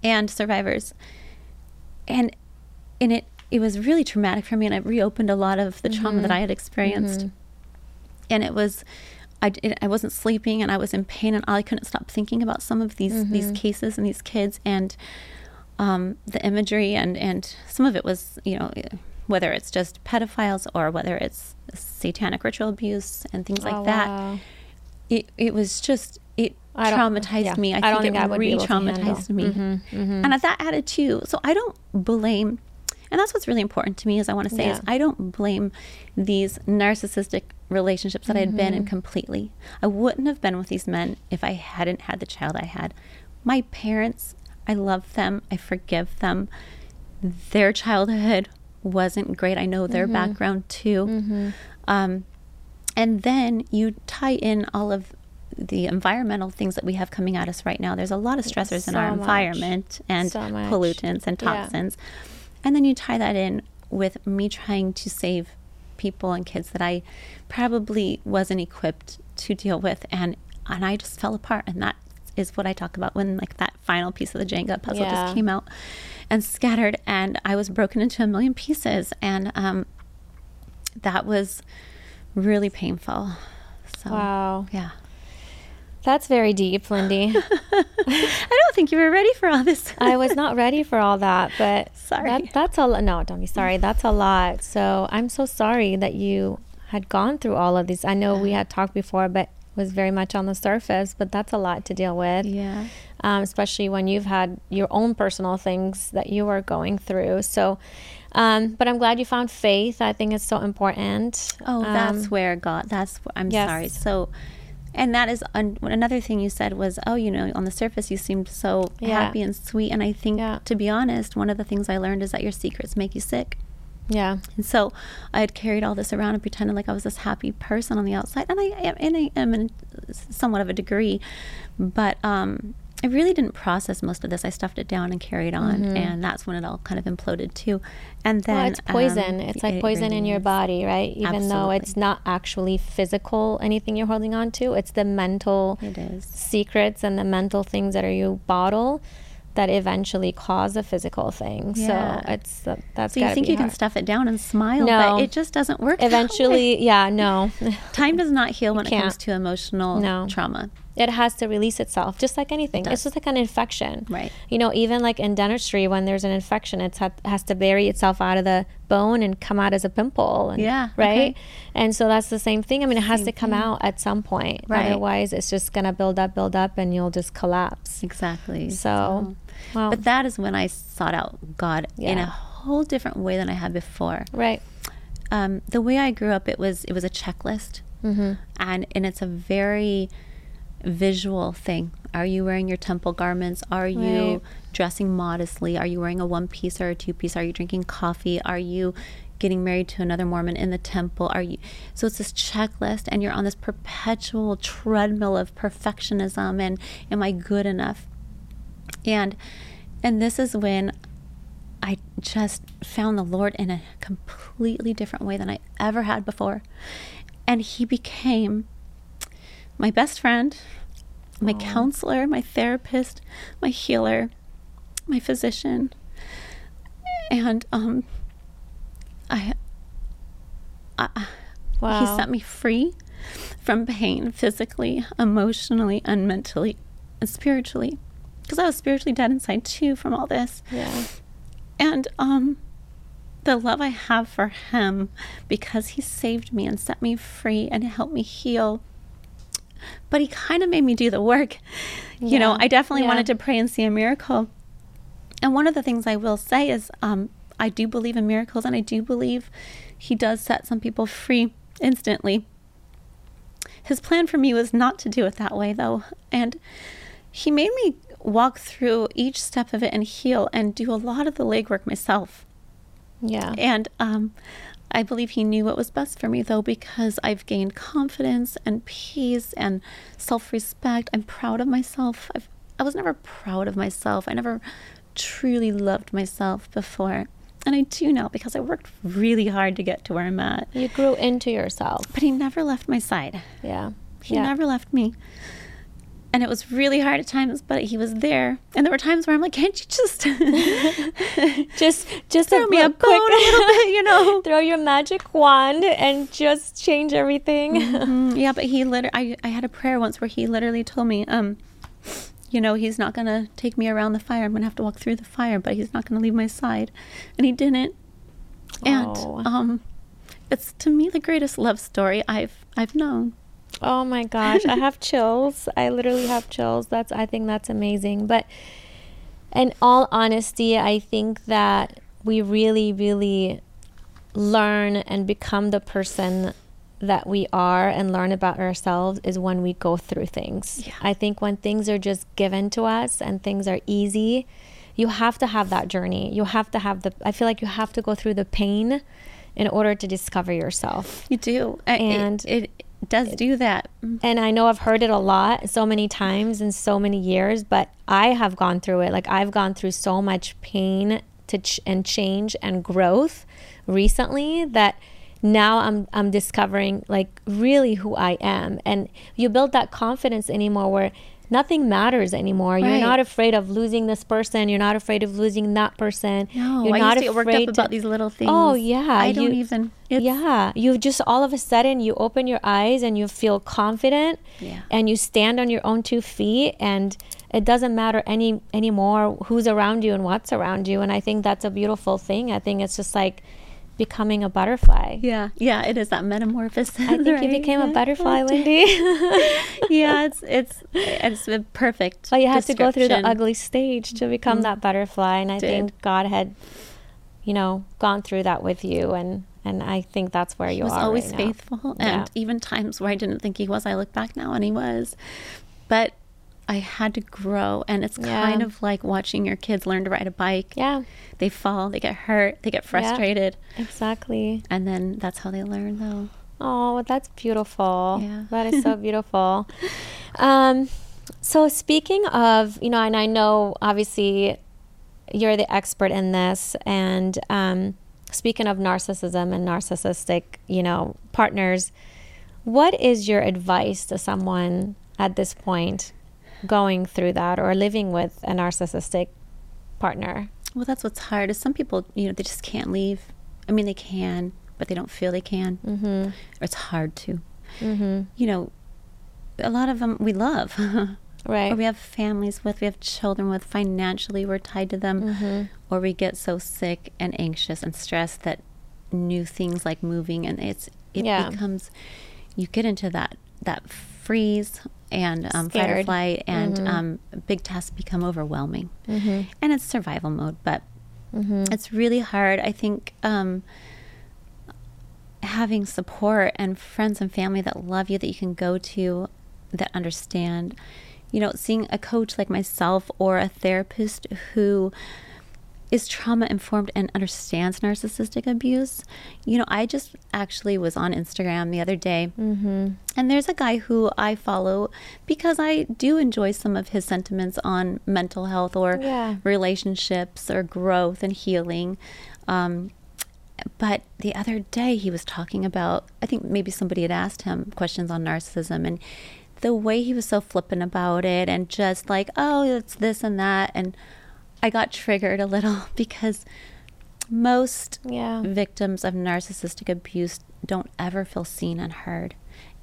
and survivors and and it it was really traumatic for me and it reopened a lot of the trauma Mm-hmm. that I had experienced and it was I, it, I wasn't sleeping and I was in pain and I couldn't stop thinking about some of these Mm-hmm. these cases and these kids and um, the imagery and and some of it was you know whether it's just pedophiles or whether it's satanic ritual abuse and things like Oh, that wow. it it was just it I traumatized yeah. me. I, I think it I would be able to re-traumatized me, Mhm, mhm. and that added too. So I don't blame, and that's what's really important to me. Is I want to say is I don't blame these narcissistic relationships that I'd been in Mm-hmm. completely. I wouldn't have been with these men if I hadn't had the child I had. My parents, I love them. I forgive them. Their childhood wasn't great. I know their Mm-hmm. background too. Um, and then you tie in all of the environmental things that we have coming at us right now. There's a lot of stressors in So our much. environment and So pollutants and Yeah. And then you tie that in with me trying to save people and kids that I probably wasn't equipped to deal with and and I just fell apart and that is what I talk about when like that final piece of the Jenga puzzle Yeah. just came out and scattered and I was broken into a million pieces and um that was really painful. So Wow. yeah. That's very deep, Lyndi. I don't think you were ready for all this. I was not ready for all that, but Sorry. That, that's a lo- no. Don't be sorry. That's a lot. So I'm so sorry that you had gone through all of these. I know we had talked before, but was very much on the surface. But that's a lot to deal with, yeah. um, especially when you've had your own personal things that you are going through. So, um, but I'm glad you found faith. I think it's so important. Oh, that's Um, where God. That's I'm yes. sorry. So, and that is un, another thing you said was, oh, you know, on the surface you seemed so Yeah. happy and sweet, and I think, Yeah. to be honest, one of the things I learned is that your secrets make you sick. yeah. And so I had carried all this around and pretended like I was this happy person on the outside, and I am, and I am in somewhat of a degree, but um, I really didn't process most of this. I stuffed it down and carried on, and that's when it all kind of imploded too. And then Mm-hmm. well, it's poison. um, it's like it poison in your body, right? Even though it's not actually physical, anything you're holding on to. It's the mental It is. secrets and the mental things that are you bottle that eventually cause a physical thing. Yeah. So it's uh, that's So you think you can stuff it down and smile, No. but it just doesn't work. eventually, yeah, no. time does not heal when it comes to emotional No. trauma. It has to release itself just like anything does. it's just like an infection Right. you know even like in dentistry when there's an infection it has to bury itself out of the bone and come out as a pimple and, Yeah, right okay. and so that's the same thing i mean it has Same to come thing. out at some point Right. otherwise it's just gonna build up build up and you'll just collapse Exactly. so well but that is when I sought out God in a whole different way than I had before. right Um, the way I grew up, it was it was a checklist, mm-hmm. and and it's a very visual thing. Are you wearing your temple garments? Are you Right. dressing modestly? Are you wearing a one piece or a two piece? Are you drinking coffee? Are you getting married to another Mormon in the temple? Are you so it's this checklist and you're on this perpetual treadmill of perfectionism and am I good enough? And and this is when I just found the Lord in a completely different way than I ever had before. And he became my best friend, my counselor, my therapist, my healer, my physician. And um I, I wow he set me free from pain physically, emotionally, and mentally and spiritually. Because I was spiritually dead inside too from all this. yeah And um the love I have for him because he saved me and set me free and helped me heal. But he kind of made me do the work. You know, I definitely Yeah. wanted to pray and see a miracle. And one of the things I will say is um, I do believe in miracles and I do believe he does set some people free instantly. His plan for me was not to do it that way, though. And he made me walk through each step of it and heal and do a lot of the legwork myself. yeah And um, I believe he knew what was best for me, though, because I've gained confidence and peace and self respect. I'm proud of myself. I've, I was never proud of myself. I never truly loved myself before. And I do now because I worked really hard to get to where I'm at. You grew into yourself. But he never left my side. Yeah. He yeah. never left me. And it was really hard at times, but he was there. And there were times where I'm like, can't you just just just throw a, me a quick a little bit, you know? throw your magic wand and just change everything. Mm, yeah, but he literally, I, I had a prayer once where he literally told me, um, you know, he's not going to take me around the fire. I'm going to have to walk through the fire, but he's not going to leave my side. And he didn't. And Oh. um, it's to me the greatest love story I've I've known. Oh my gosh, I have chills. I literally have chills. That's I think that's amazing. But in all honesty, I think that we really really learn and become the person that we are and learn about ourselves is when we go through things. Yeah. I think when things are just given to us and things are easy, you have to have that journey. You have to have the I feel like you have to go through the pain in order to discover yourself. You do, I- it- And- it, does do that. Mm-hmm. and I know I've heard it a lot, so many times in so many years, but I have gone through it. Like I've gone through so much pain to ch- and change and growth recently that now I'm I'm discovering like really who I am, and you build that confidence anymore where nothing matters anymore. You're not afraid of losing this person. You're not afraid of losing that person. No, You're I not used to get worked up afraid about these little oh, things. Oh yeah, I don't you- even. It's, yeah, you just all of a sudden you open your eyes and you feel confident, Yeah. and you stand on your own two feet, and it doesn't matter any anymore who's around you and what's around you. And I think that's a beautiful thing. I think it's just like becoming a butterfly. Yeah, yeah, it is that metamorphosis. I think you became a butterfly, Lyndi. yeah, it's it's it's a perfect. but you had to go through the ugly stage to become that mm-hmm. butterfly, and I Did. think God had, you know, gone through that with you, and and I think that's where He you was are. always right now. faithful, Yeah. and even times where I didn't think he was, I look back now and he was. But I had to grow, and it's Yeah. kind of like watching your kids learn to ride a bike. Yeah, They fall, they get hurt, they get frustrated, exactly. and then that's how they learn, though. Oh, that's beautiful. Yeah. That is so beautiful. um, so speaking of, you know, and I know obviously you're the expert in this, and um, speaking of narcissism and narcissistic, you know, partners, what is your advice to someone at this point going through that or living with a narcissistic partner? Well, that's what's hard. Is some people, you know, they just can't leave. I mean, they can, but they don't feel they can. Mm-hmm. Or it's hard to. Mm-hmm. You know, a lot of them we love. Right. or we have families with, we have children with, financially we're tied to them, mm-hmm. or we get so sick and anxious and stressed that new things like moving and it's it Yeah. becomes you get into that that freeze and um, fight or flight and Mhm. um, big tasks become overwhelming Mm-hmm. and it's survival mode but Mm-hmm. it's really hard i think um, having support and friends and family that love you that you can go to that understand you know seeing a coach like myself or a therapist who is trauma informed and understands narcissistic abuse you know i just actually was on instagram the other day Mm-hmm. and there's a guy who I follow because I do enjoy some of his sentiments on mental health or Yeah. relationships or growth and healing. Um, but the other day he was talking about, I think maybe somebody had asked him questions on narcissism and the way he was so flippant about it and just like, oh, it's this and that. And I got triggered a little because most Yeah. victims of narcissistic abuse don't ever feel seen and heard.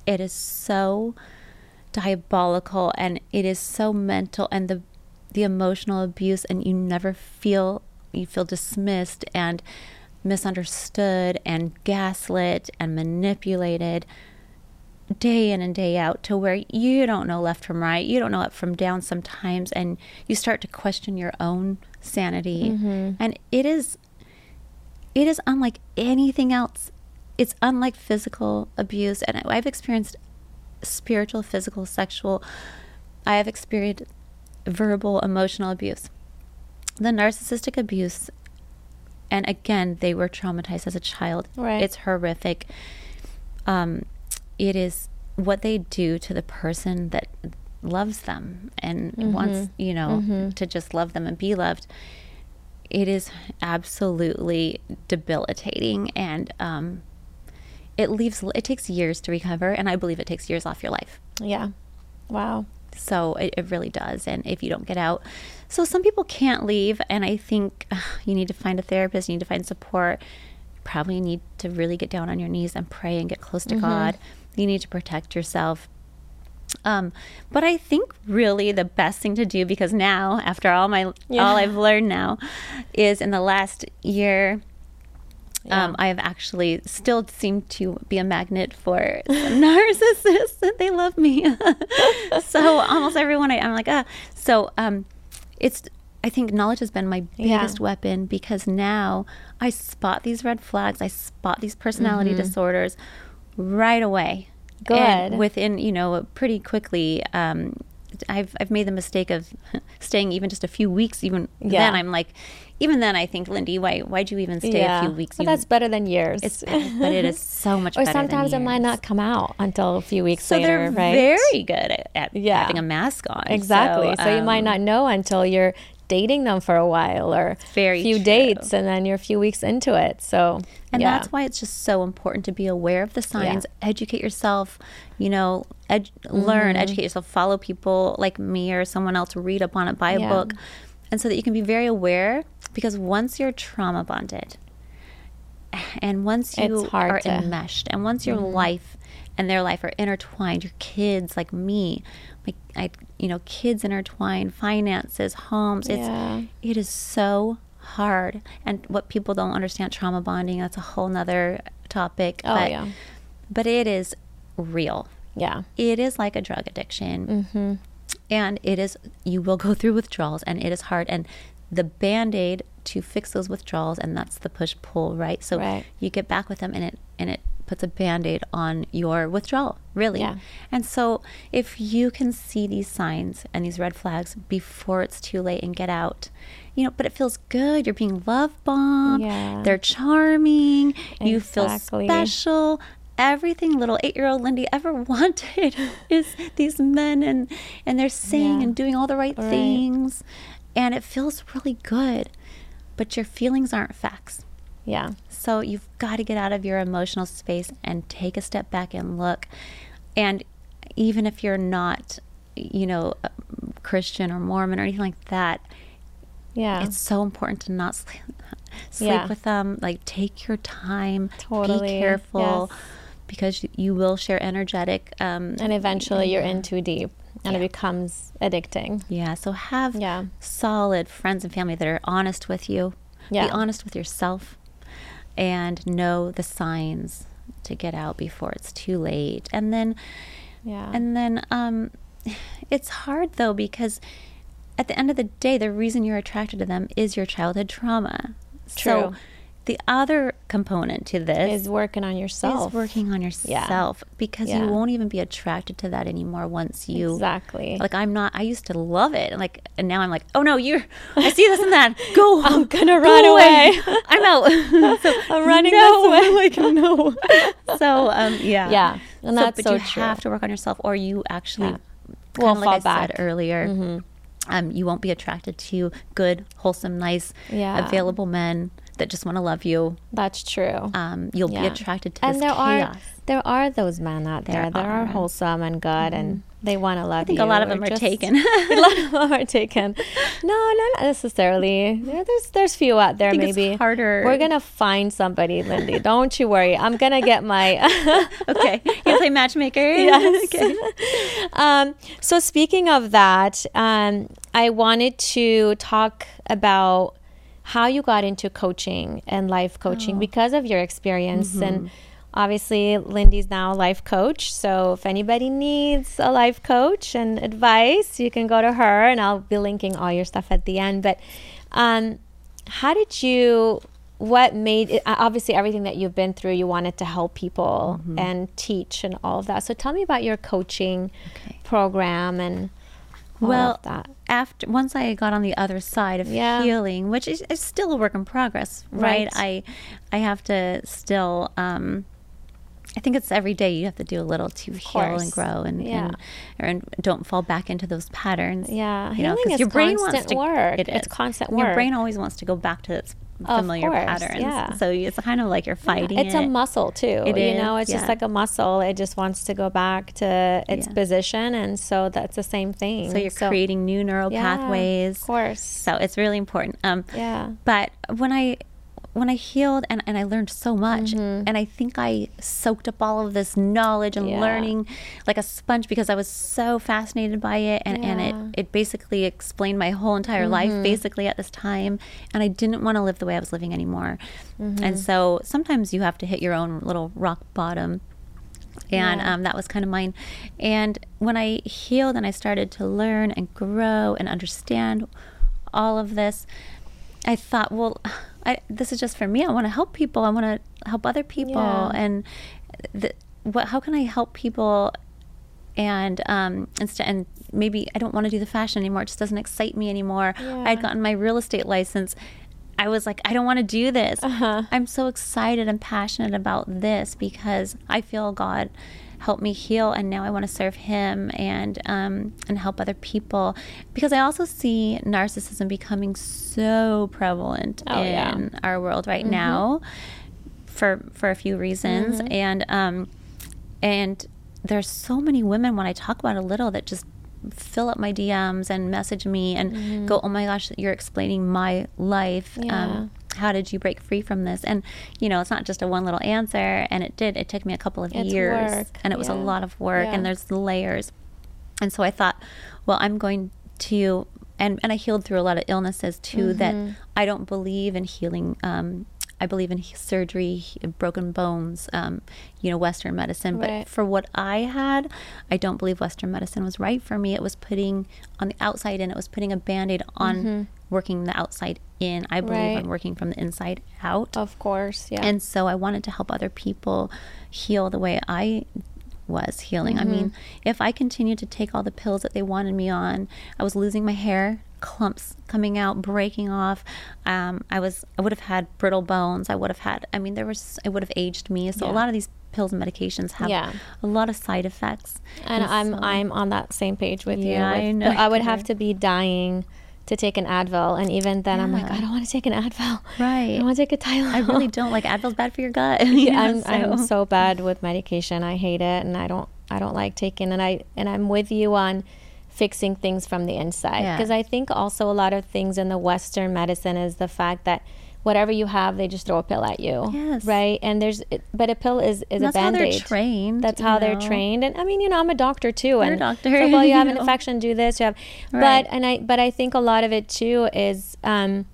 It is so diabolical and it is so mental and the the emotional abuse and you never feel you feel dismissed and misunderstood and gaslit and manipulated day in and day out to where you don't know left from right, you don't know up from down sometimes and you start to question your own sanity. Mhm. And it is it is unlike anything else. It's unlike physical abuse and I've experienced spiritual, physical, sexual. I have experienced verbal, emotional abuse. The narcissistic abuse and again, they were traumatized as a child. Right. It's horrific. Um, it is what they do to the person that loves them and wants, you know, to just love them and be loved. It is absolutely debilitating, and um, it leaves. It takes years to recover, and I believe it takes years off your life. Yeah. Wow. So it, it really does. And if you don't get out, so some people can't leave. And I think uh, you need to find a therapist, you need to find support. Probably need to really get down on your knees and pray and get close to God. You need to protect yourself. Um, but I think really the best thing to do because now, after all my Yeah. all I've learned now, is in the last year, Yeah. um, I have actually still seemed to be a magnet for narcissists that they love me. so almost everyone I, I'm like, ah. So um, it's I think knowledge has been my Yeah. biggest weapon because now I spot these red flags, I spot these personality disorders right away. Good. And within, you know, pretty quickly, um, I've I've made the mistake of staying even just a few weeks. Even Yeah. then, I'm like, even then, I think, Lyndi, why why'd you even stay a few weeks? But You- that's better than years. it's but it is so much or better. than sometimes it might not come out until a few weeks later. So later, they're right? very good at, at Yeah. having a mask on. Exactly. So, you might um, not know until you're dating them for a while or Very a few true. dates and then you're a few weeks into it. So And yeah. that's why it's just so important to be aware of the signs, educate yourself, you know, ed- learn, Mm-hmm. educate yourself, follow people like me or someone else, read up on it, buy a Yeah. book. And so that you can be very aware because once you're trauma bonded and once you are to- Mm-hmm. enmeshed and once your life and their life are intertwined, your kids like me, my, I, you know, kids intertwined, finances, homes, it's, Yeah. it is so hard and what people don't understand trauma bonding that's a whole nother topic Oh, but yeah. but it is real yeah. it is like a drug addiction Mm-hmm. and it is you will go through withdrawals and it is hard and the band-aid to fix those withdrawals and that's the push pull right so Right. you get back with them and it and it puts a band-aid on your withdrawal really Yeah. and so if you can see these signs and these red flags before it's too late and get out you know but it feels good you're being love bombed Yeah. they're charming you feel Exactly. special everything little eight-year-old Lyndi ever wanted is these men and and they're saying Yeah. and doing all the right, Right. things and it feels really good but your feelings aren't facts Yeah. so you've got to get out of your emotional space and take a step back and look. And even if you're not, you know, Christian or Mormon or anything like that, Yeah. it's so important to not sleep, sleep Yeah. with them. Like take your time, Totally, be careful, yes. because you- will share energetic. Um, and eventually you're in too deep and it becomes addicting. yeah, so have Yeah. solid friends and family that are honest with you. Yeah. Be honest with yourself and know the signs to get out before it's too late. And then Yeah. and then um it's hard though because at the end of the day the reason you're attracted to them is your childhood trauma. So True. The other component to this is working on yourself. is working on yourself because Yeah. you won't even be attracted to that anymore once you Exactly. like I'm not I used to love it and like and now I'm like oh no you're I see this and that go I'm gonna go run away. I'm out so, I'm running no. this way. Like no. so um yeah Yeah, and that's but so you true. have to work on yourself or you actually Yeah. Will like fall I back. Mm-hmm. said earlier um you won't be attracted to good wholesome nice Yeah. available men that just want to love you That's true. um you'll be attracted to and this there chaos are there are those men out there, There that are. are. Mm-hmm. wholesome and good and they want to love you. I think you. a lot of them are just- taken a lot of them are taken. No, not necessarily. There- There's there's few out there maybe. harder. We're gonna find somebody, Lyndi. Don't you worry. I'm gonna get my okay you play matchmaker yes. okay um, so speaking of that, um, I wanted to talk about how you got into coaching and life coaching oh. because of your experience. Mm-hmm. And obviously Lyndi's now a life coach. So if anybody needs a life coach and advice you can go to her and i'll be linking all your stuff at the end. But um, how did you what made uh, obviously everything that you've been through you wanted to help people mm-hmm. and teach and all of that. So tell me about your coaching Okay. program and all Well, of that. After once I got on the other side of Yeah. healing, which is, is still a work in progress, right? Right. I I have to still um I think it's every day you have to do a little to heal and grow and, Yeah. and and don't fall back into those patterns. Yeah, you know, healing 'cause is your brain wants to work. It It's constant Your work. brain always wants to go back to its Of familiar course, patterns. yeah. So it's kind of like you're fighting. It's a muscle too. It you know, is, it's just like a muscle. It just wants to go back to its Yeah. position, and so that's the same thing. So you're creating new neural yeah, pathways. Of course. So it's really important. Um, Yeah. But when I when I healed and, and I learned so much Mm-hmm. and I think I soaked up all of this knowledge and Yeah. learning like a sponge because I was so fascinated by it and, and Yeah. Mm-hmm. it, it basically explained my whole entire life basically at this time and I didn't want to live the way I was living anymore. Mm-hmm. And so sometimes you have to hit your own little rock bottom and Yeah. um, that was kind of mine. And when I healed and I started to learn and grow and understand all of this, I thought, well, I, this is just for me. I want to help people. I want to help other people. Yeah. And the, what? How can I help people? And um, instead, and maybe I don't want to do the fashion anymore. It just doesn't excite me anymore. I had gotten my real estate license. I was like, I don't want to do this. Uh-huh. I'm so excited and passionate about this because I feel God helped me heal, and now I want to serve Him and um, and help other people. Because I also see narcissism becoming so prevalent Oh, in yeah. Mm-hmm. our world right now, for for a few reasons, and um, and there's so many women when I talk about a little that just fill up my DMs and message me and go, "Oh my gosh, you're explaining my life. Mm-hmm. Yeah. Um, how did you break free from this?" And you know, it's not just a one little answer, and it did. It took me a couple of It's years, work, and it was a lot of work, Yeah. and there's layers. And so I thought, well, I'm going to, and, and I healed through a lot of illnesses too, Mm-hmm. that I don't believe in healing. Um, I believe in surgery, broken bones, um, you know, Western medicine. But Right. for what I had, I don't believe Western medicine was right for me. It was putting on the outside and it was putting a band aid on working the outside in. I believe Mm-hmm. Right. in working from the inside out. Of course. Yeah. And so I wanted to help other people heal the way I was healing. I mean, if I continued to take all the pills that they wanted me on, I was losing my hair, clumps coming out, breaking off. Um, I was I would have had brittle bones. I would have had I mean there was it would have aged me. So a lot of these pills and medications have Yeah. a lot of side effects. and I'm so- I'm on that same page with Yeah, you. I know I would have to be dying to take an Advil, and even then, I'm like, I don't want to take an Advil. Right. I want to take a Tylenol. I really don't like Advil's bad for your gut. you Yeah, know, I'm I'm so bad with medication. I hate it, and I don't I don't like taking. And I and I'm with you on fixing things from the inside Yeah. because I think also a lot of things in the Western medicine is the fact that whatever you have, they just throw a pill at you. Yes. Right. And there's but a pill is is That's a how they're trained. That's how they're trained. And I mean, you know, I'm a doctor too. And doctor, like, well, you have an infection, do this. You have, Right. but and I but I think a lot of it too is. um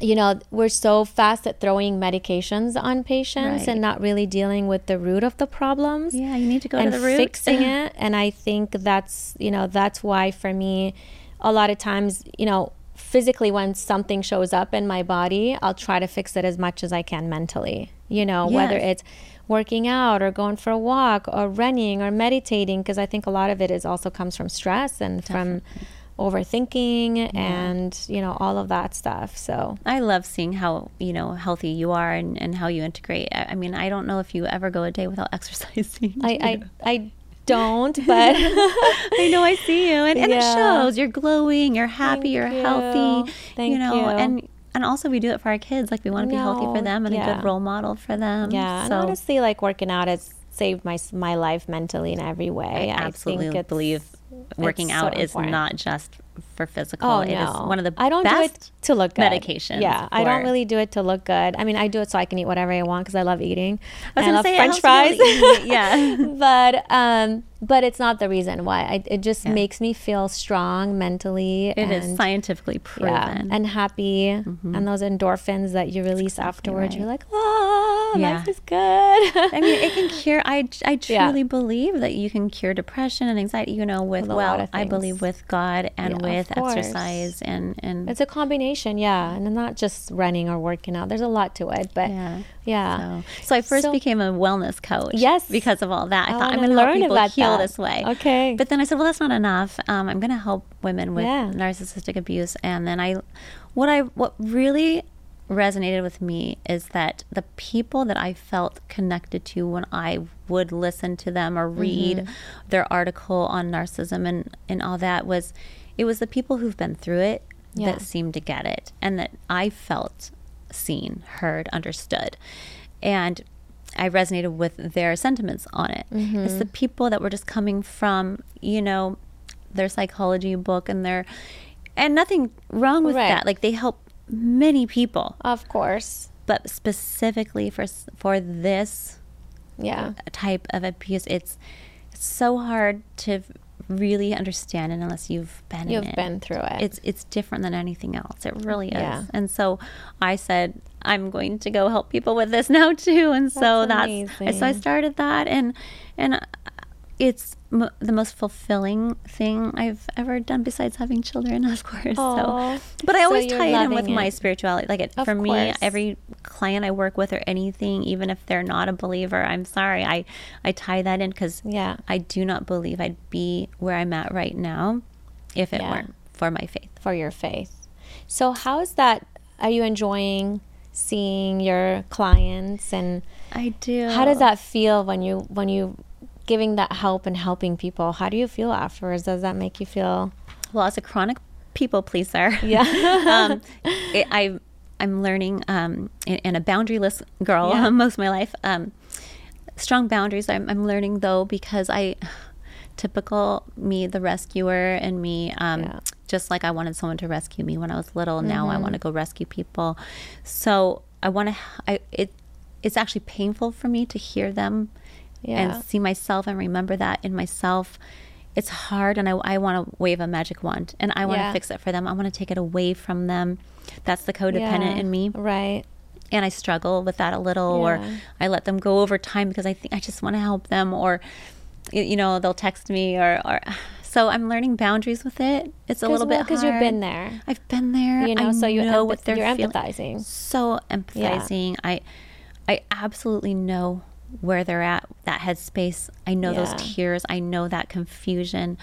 you know, we're so fast at throwing medications on patients Right. and not really dealing with the root of the problems Yeah, you need to go and to the root. fixing it. And I think that's, you know, that's why for me, a lot of times, you know, physically when something shows up in my body, I'll try to fix it as much as I can mentally, you know, whether it's working out or going for a walk or running or meditating, because I think a lot of it is also comes from stress and from overthinking and, you know, all of that stuff. So, I love seeing how you know healthy you are and, and how you integrate. I, I mean, I don't know if you ever go a day without exercising. I, I. I don't, but I know I see you, and, and it shows. You're glowing. You're happy. Thank you're you. healthy. Thank you know, you. and and also we do it for our kids. Like we want to be healthy for them and a good role model for them. Yeah, and So honestly, like working out has saved my my life mentally in every way. I absolutely it's- believe working it's so out is important. not just for physical. Oh It is no, one of the I don't do it to look good. medications Yeah, I don't really do it to look good. I mean, I do it so I can eat whatever I want because I love eating. I gonna love say, French fries. Yeah. but um, but it's not the reason why. I, it just Yeah. makes me feel strong mentally. It is and, scientifically proven. Yeah, and happy, and those endorphins that you release afterwards. right. You're like, oh, Yeah. life is good. I mean, it can cure. I, I truly believe that you can cure depression and anxiety. You know, with With well, I believe with God and with exercise and and it's a combination, yeah, and not just running or working out. There's a lot to it, but yeah. yeah. So, so I first So- became a wellness coach. Yes. because of all that. I, I thought I'm going to help learn people about heal that. this way. Okay. But then I said, well, that's not enough. Um, I'm going to help women with Yeah. narcissistic abuse. And then I, what I, what really resonated with me is that the people that I felt connected to when I would listen to them or read Mm-hmm. their article on narcissism and, and all that was, it was the people who've been through it Yeah. that seemed to get it and that I felt seen, heard, understood. And I resonated with their sentiments on it. Mm-hmm. It's the people that were just coming from, you know, their psychology book and their, and nothing wrong with Right. that. Like they help many people, Of course. but specifically for for this Yeah. type of abuse, it's it's so hard to really understand it unless you've been You've in it. been through it. It's it's different than anything else. It really is. Yeah. And so I said I'm going to go help people with this now too. And so That's that's, so I started that and and it's m- the most fulfilling thing I've ever done besides having children, of course. So, but I So always tie it in with loving my spirituality. Like it, for me, every client I work with or anything, even if they're not a believer, I'm sorry, I I tie that in because Yeah. I do not believe I'd be where I'm at right now if it Yeah. weren't for my faith. for your faith. So how is that are you enjoying seeing your clients and I do. how does that feel when you when you giving that help and helping people? How do you feel afterwards? Does that make you feel Well, as a chronic people pleaser, Yeah. um, it, I I'm learning um, and, a boundaryless girl Yeah. most of my life. Um, strong boundaries. I'm, I'm learning though because I typical me, the rescuer, and me. Um, Yeah. Just like I wanted someone to rescue me when I was little. Now Mm-hmm. I want to go rescue people. So I want to. I it. It's actually painful for me to hear them Yeah. and see myself and remember that in myself. It's hard, and I, I want to wave a magic wand, and I want to Yeah. fix it for them. I want to take it away from them. That's the codependent Yeah. in me, Right. and I struggle with that a little, or I let them go over time because I think I just want to help them, or you know they'll text me, or or so I'm learning boundaries with it. It's a little bit because you've been there. I've been there. You know, I so you know empath- what they're you're feeling. empathizing. So empathizing. I, I absolutely know where they're at. That headspace. I know Yeah. those tears. I know that confusion,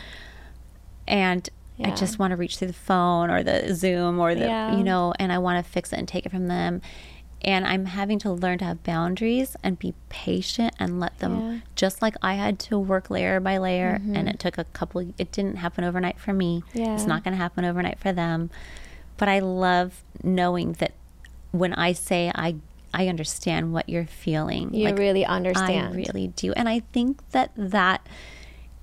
and I just want to reach through the phone or the Zoom or the Yeah. you know, and I want to fix it and take it from them. And I'm having to learn to have boundaries and be patient and let them, Yeah. Mm-hmm. just like I had to work layer by layer. And it took a couple, it didn't happen overnight for me. Yeah. It's not going to happen overnight for them. But I love knowing that when I say I, I understand what you're feeling. You like, really understand. I really do. And I think that that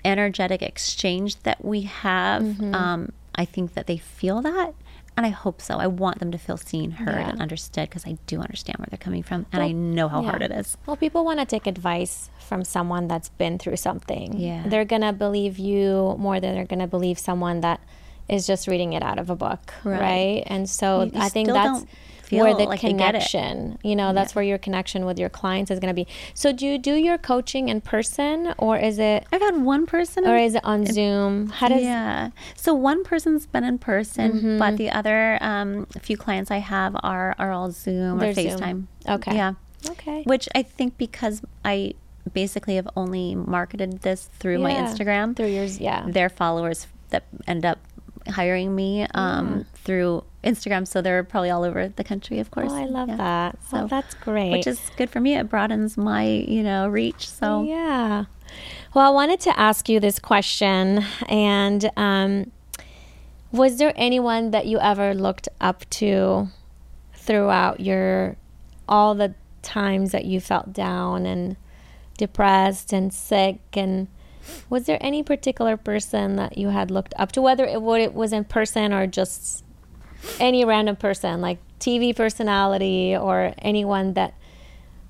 energetic exchange that we have, Mm-hmm. um, I think that they feel that. And I hope so. I want them to feel seen, heard, Yeah. and understood because I do understand where they're coming from. And I know how hard it is. Well, people want to take advice from someone that's been through something. Yeah. They're going to believe you more than they're going to believe someone that is just reading it out of a book. Right. Right. And so You- you I think that's feel where the like they get it. connection, you know, that's where your connection with your clients is going to be. So do you do your coaching in person or is it, I've had one person. or is it on Zoom? How does, yeah. So one person's been in person, Mm-hmm. but the other um, few clients I have are are all Zoom They're or Zoom. FaceTime. Okay. Yeah. okay. Which I think because I basically have only marketed this through my Instagram, Through yours, yeah. their followers that end up hiring me um, through Instagram. So they're probably all over the country, of course. Oh, I love Yeah. that. So So- that's great. Which is good for me. It broadens my, you know, reach. So Yeah. Well, I wanted to ask you this question. And um, was there anyone that you ever looked up to throughout your all the times that you felt down and depressed and sick? And was there any particular person that you had looked up to, whether it, it was in person or just any random person, like TV personality or anyone that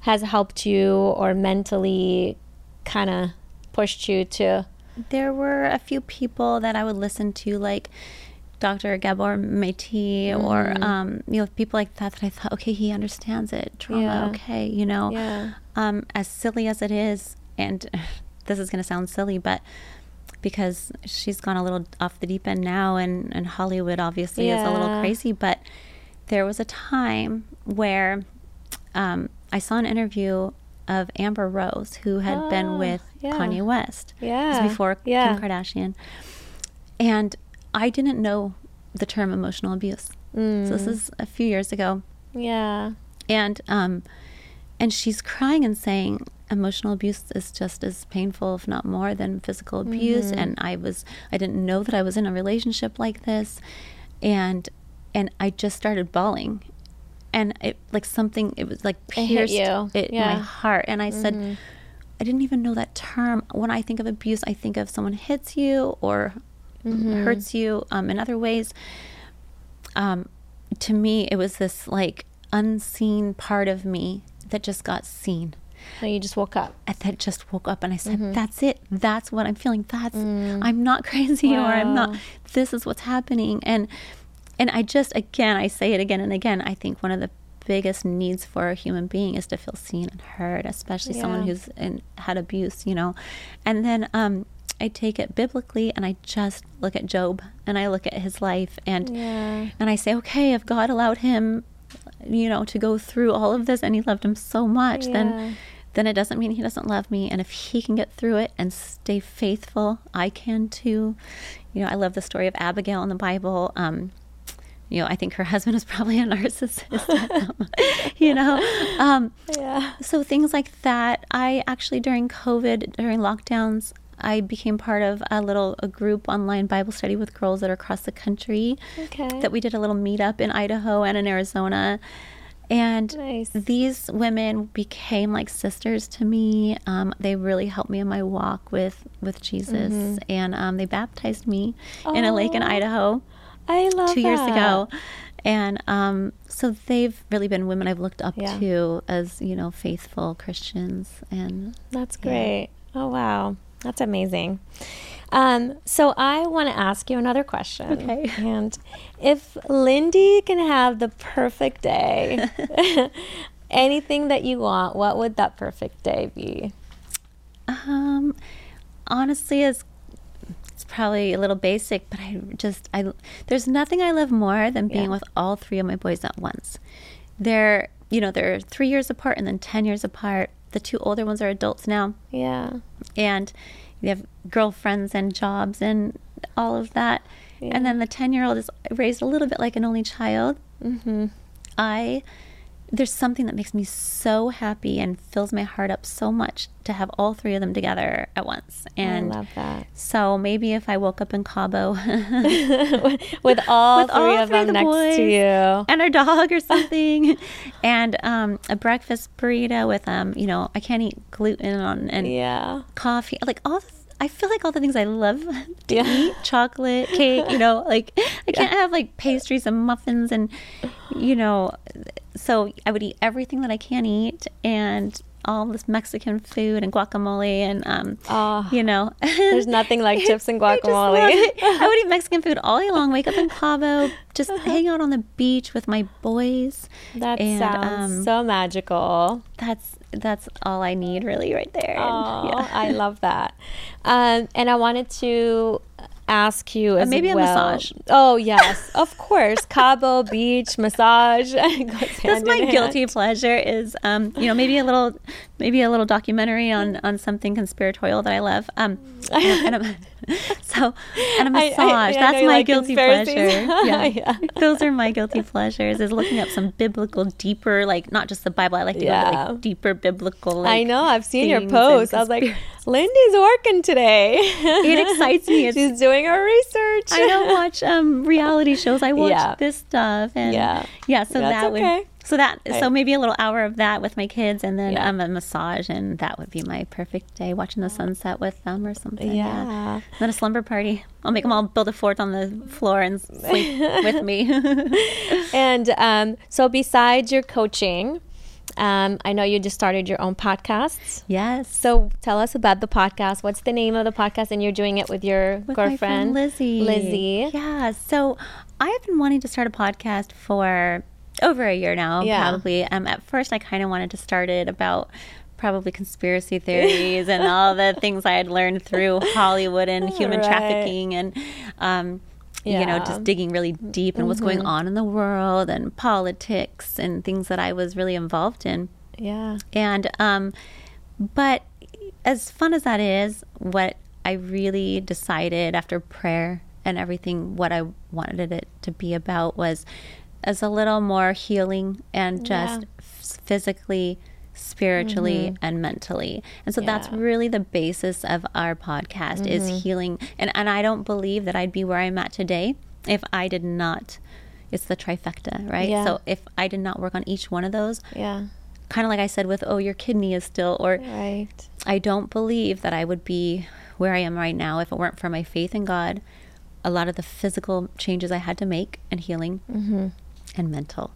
has helped you or mentally kind of pushed you to there were a few people that I would listen to, like Dr. Gabor Maté or um, you know people like that that I thought okay he understands it trauma Yeah. okay you know Yeah. um, as silly as it is and this is going to sound silly but because she's gone a little off the deep end now and, and Hollywood obviously is a little crazy but there was a time where um, I saw an interview of Amber Rose who had Ah, been with yeah. Kanye West Yeah. before Yeah. Kim Kardashian and I didn't know the term emotional abuse Mm. so this is a few years ago Yeah. and um and she's crying and saying emotional abuse is just as painful if not more than physical abuse Mm-hmm. and i was i didn't know that i was in a relationship like this and and i just started bawling and it like something it was like It pierced you. it, Yeah. my heart and i Mm-hmm. said i didn't even know that term when i think of abuse i think of someone hits you or Mm-hmm. hurts you um, in other ways um, to me, it was this like unseen part of me that just got seen. So you just woke up. I- That just woke up and I said, Mm-hmm. "That's it. That's what I'm feeling. That's I'm not crazy or I'm not. Mm. This is what's happening." And and I just again, I say it again and again. I think one of the biggest needs for a human being is to feel seen and heard, especially someone who's in, had abuse, you know. And then um, I take it biblically and I just look at Job and I look at his life and Yeah. and I say, okay, if God allowed him, you know, to go through all of this and he loved him so much, Yeah. then then it doesn't mean he doesn't love me. And if he can get through it and stay faithful, I can too. You know, I love the story of Abigail in the Bible. Um, you know, I think her husband is probably a narcissist. you know, um, Yeah. so things like that. I actually during COVID, during lockdowns, I became part of a little a group online Bible study with girls that are across the country. Okay. That we did a little meetup in Idaho and in Arizona. And Nice. these women became like sisters to me. Um, they really helped me in my walk with with Jesus, Mm-hmm. and um, they baptized me in a lake in Idaho I love two years ago. And um, so they've really been women I've looked up Yeah. to as, you know, faithful Christians. And That's Yeah. great. Oh wow, that's amazing. Um, so I want to ask you another question. Okay. And if Lyndi can have the perfect day, anything that you want, what would that perfect day be? um, honestly, it's, it's probably a little basic, but I just, I, there's nothing I love more than being Yeah. with all three of my boys at once. They're, you know, they're three years apart and then 10 years apart. The two older ones are adults now. Yeah. and they have girlfriends and jobs and all of that. Yeah. And then the 10 year old is raised a little bit like an only child. Mm-hmm. I, there's something that makes me so happy and fills my heart up so much to have all three of them together at once. And I love that. so maybe if I woke up in Cabo With all With three all of three them the next boys. to you. and our dog or something, and um, a breakfast burrito with um, you know, I can't eat gluten on and Yeah. coffee, like all. The, I feel like all the things I love to Yeah. eat, chocolate, cake, you know, like I can't have like pastries and muffins and, you know, so I would eat everything that I can eat and all this Mexican food and guacamole and, um, Oh, you know, there's nothing like chips and I guacamole. it. I would eat Mexican food all day long, wake up in Cabo, just hang out on the beach with my boys. That And, sounds um, so magical. That's that's all I need really right there. Oh, yeah. I love that. Um, and I wanted to ask you as maybe a well. massage. Oh yes, of course. Cabo Beach massage. That's my hand. guilty pleasure is um you know maybe a little maybe a little documentary on on something conspiratorial that I love um and, and a, so and a massage I know that's you my like guilty pleasure yeah. Yeah. those are my guilty pleasures is looking up some biblical deeper like not just the Bible I like to go to like deeper biblical like, I know. I've seen your posts. I was like, Lyndi's working today. It excites me. It's- She's doing her research. I don't watch um reality shows. I watch Yeah. this stuff and Yeah. yeah. So That's that would okay. So that I- so maybe a little hour of that with my kids and then Yeah. um a massage and that would be my perfect day watching the sunset with them or something. Yeah. Then a slumber party. I'll make them all build a fort on the floor and sleep with me. And um, so, besides your coaching, Um, I know you just started your own podcast. Yes. So tell us about the podcast. What's the name of the podcast? And you're doing it with your With girlfriend, friend Lizzie. Lizzie. Yeah. So I have been wanting to start a podcast for over a year now, Yeah. probably. Um, at first, I kind of wanted to start it about probably conspiracy theories and all the things I had learned through Hollywood and human Right. trafficking and, um, you know, Mm-hmm. just digging really deep in what's going on in the world and politics and things that I was really involved in. Yeah. And um, but as fun as that is, what I really decided after prayer and everything, what I wanted it to be about was as a little more healing and just Yeah. f- physically, spiritually, mm-hmm. and mentally. And so that's really the basis of our podcast is mm-hmm. healing. And and I don't believe that I'd be where I'm at today if I did not. It's the trifecta, right? Yeah. So if I did not work on each one of those, Yeah. kind of like I said with, oh, your kidney is still, or Right. I don't believe that I would be where I am right now if it weren't for my faith in God, a lot of the physical changes I had to make and healing mm-hmm. And mental.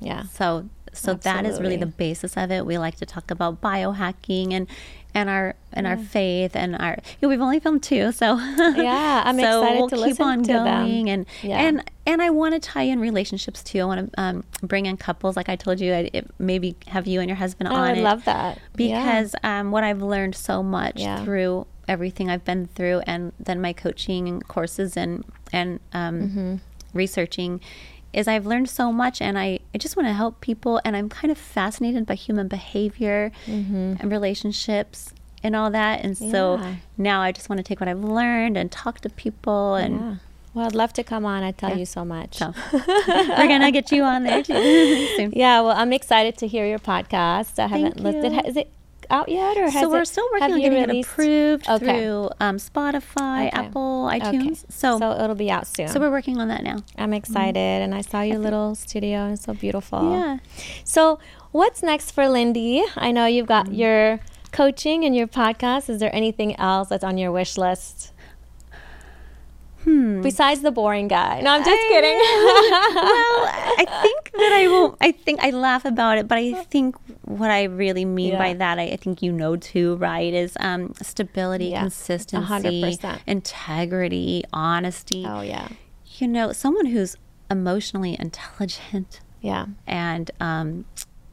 Yeah. So, so that is really the basis of it. We like to talk about biohacking and and our and our faith and our. You know, we've only filmed two, so Yeah, I'm so excited we'll to keep on to them. going and Yeah. and and I want to tie in relationships too. I want to um, bring in couples, like I told you. I it, maybe have you and your husband I on I it love that. Yeah. because um, what I've learned so much Yeah. through everything I've been through, and then my coaching courses and and um, Mm-hmm. researching, is I've learned so much, and I, I just want to help people, and I'm kind of fascinated by human behavior and relationships and all that, and so Mm-hmm. Now I just want to take what I've learned and talk to people, and Yeah. Well, I'd love to come on. I tell Yeah. you so much. so we're gonna get you on there too. soon. Yeah, well, I'm excited to hear your podcast. I Thank haven't listed. you. Is it out yet, or has so we're it- still working on getting released- it approved Okay. through um, Spotify, Okay. Apple, Okay. iTunes. So, so it'll be out soon. so we're working on that now. I'm excited, and I saw your little studio, and it's so beautiful. Yeah. So, what's next for Lyndi? I know you've got Mm. your coaching and your podcast. Is there anything else that's on your wish list Hmm. besides the boring guy? No, I'm just I kidding. well, I think that I won't. I think I laugh about it, but I think what I really mean by that, I, I think you know too, right? Is um, stability, Yeah. consistency, 100%. integrity, honesty. oh yeah, You know, someone who's emotionally intelligent yeah, and um,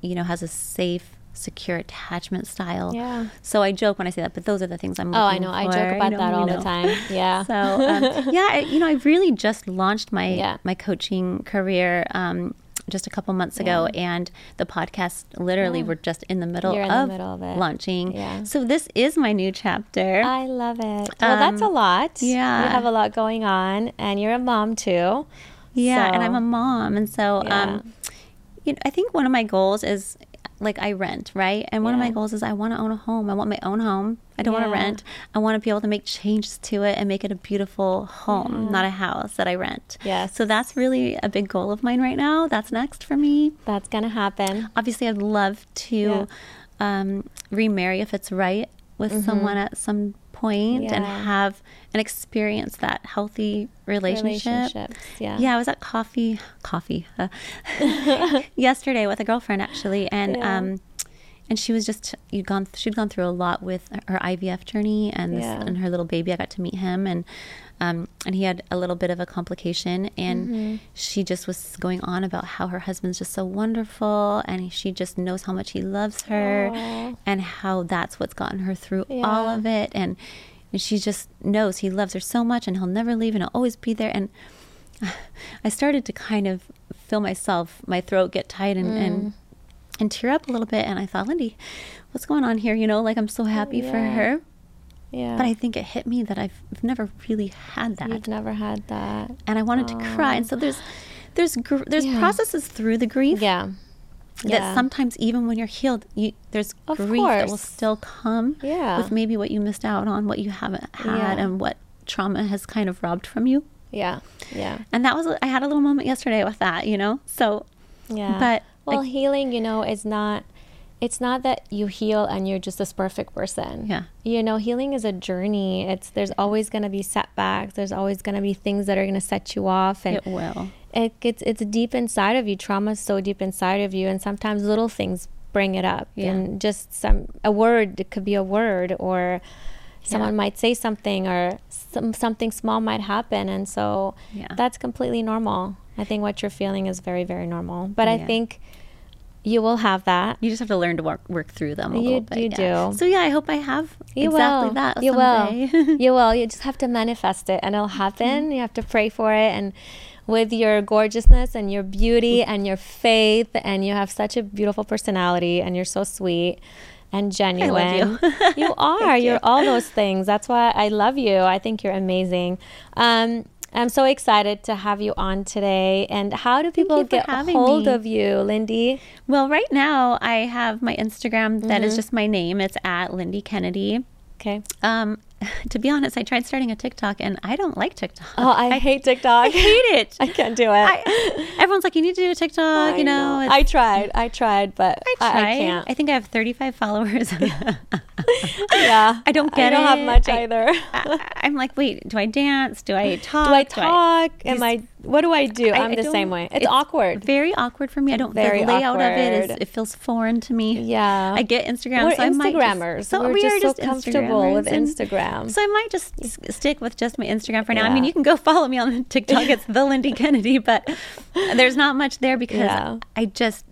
you know has a safe, secure attachment style. yeah. So I joke when I say that, but those are the things I'm. Oh, I know. I joke about know, that all know. the time. Yeah. So um, yeah, I, you know, I really just launched my Yeah. my coaching career um, just a couple months ago, and the podcast literally Yeah. we're just in the middle in the of middle of it. launching. Yeah. So this is my new chapter. I love it. Well, that's a Um, lot. yeah. You have a lot going on, and you're a mom too. yeah, and I'm a mom, and so Yeah. um, you know, I think one of my goals is like I rent, right? And one of my goals is I want to own a home. I want my own home. I don't want to rent. I want to be able to make changes to it and make it a beautiful home, Yeah. not a house that I rent. Yeah. So that's really a big goal of mine right now. That's next for me. That's gonna happen. Obviously, I'd love to um, remarry if it's right with someone at some point and. Yeah. have and experience that healthy relationship. Yeah. Yeah, I was at coffee, coffee, uh, yesterday with a girlfriend actually, and Yeah. um, and she was just you'd gone she'd gone through a lot with her IVF journey and this, Yeah. and her little baby. I got to meet him and. Um, and he had a little bit of a complication, and Mm-hmm. she just was going on about how her husband's just so wonderful, and she just knows how much he loves her, Aw. and how that's what's gotten her through all of it, and, and she just knows he loves her so much, and he'll never leave, and he'll always be there, and I started to kind of feel myself, my throat get tight and, Mm. and and tear up a little bit. And I thought, Lyndi, what's going on here? You know, like I'm so happy for yeah. her. Yeah. But I think it hit me that I've, I've never really had that, You've never had that. and I wanted to cry. And so there's there's gr- there's Yeah. processes through the grief Yeah. that Yeah. sometimes even when you're healed, you there's Of grief that will still come Yeah. with maybe what you missed out on, what you haven't had, and what trauma has kind of robbed from you. Yeah. Yeah. And that was I had a little moment yesterday with that, you know. So Yeah. But, well, like- healing, you know, is not it's not that you heal and you're just this perfect person. Yeah. You know, healing is a journey. It's there's always going to be setbacks. There's always going to be things that are going to set you off and it will. it gets it's deep inside of you. Trauma is so deep inside of you and sometimes little things bring it up Yeah. and just some a word it could be a word or someone might say something or some, something small might happen and so Yeah. that's completely normal i think what you're feeling is very very normal but i think you will have that You just have to learn to work work through them a You- little bit. you yeah. do. So yeah, I hope I have you exactly will that. you someday. will you will you just have to manifest it and it'll happen you have to pray for it and with your gorgeousness and your beauty and your faith and you have such a beautiful personality and you're so sweet and genuine you. you are you're all those things that's why i love you i think you're amazing um, i'm so excited to have you on today and how do people get having hold me. of you lyndi Well, right now I have my Instagram that is Mm-hmm. just my name. It's at Lyndi Kennedy. okay Um, to be honest, I tried starting a TikTok and I don't like TikTok. oh i, hate tiktok I hate it. i can't do it I, everyone's like, you need to do a TikTok. I you know, know. I tried. I tried, but I I, tried. I can't. I think I have 35 followers. yeah, I don't get it. I don't have much I- either. I, I'm like, wait, do I dance? Do I talk? do I talk? Am these- I? What do I do? I- I'm I the same way. It's, awkward. Very awkward for me. I don't. Very the layout of it It feels foreign to me. Yeah. I get Instagram. We're so I might just- Instagrammers. so We're we just are so comfortable Instagrammers, with Instagram. So I might just s- stick with just my Instagram for now. I mean, you can go follow me on TikTok. It's the Lyndi Kennedy, but there's not much there because Yeah. I just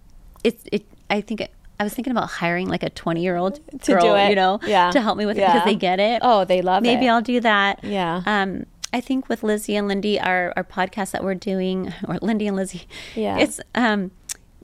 it's it. I think it, I was thinking about hiring like a 20 year old To girl, do it. you know, Yeah. to help me with it because they get it. Oh, they love Maybe it. Maybe I'll do that. Yeah. Um, I think with Lizzie and Lyndi, our our podcast that we're doing, or Lyndi and Lizzie, Yeah. it's um,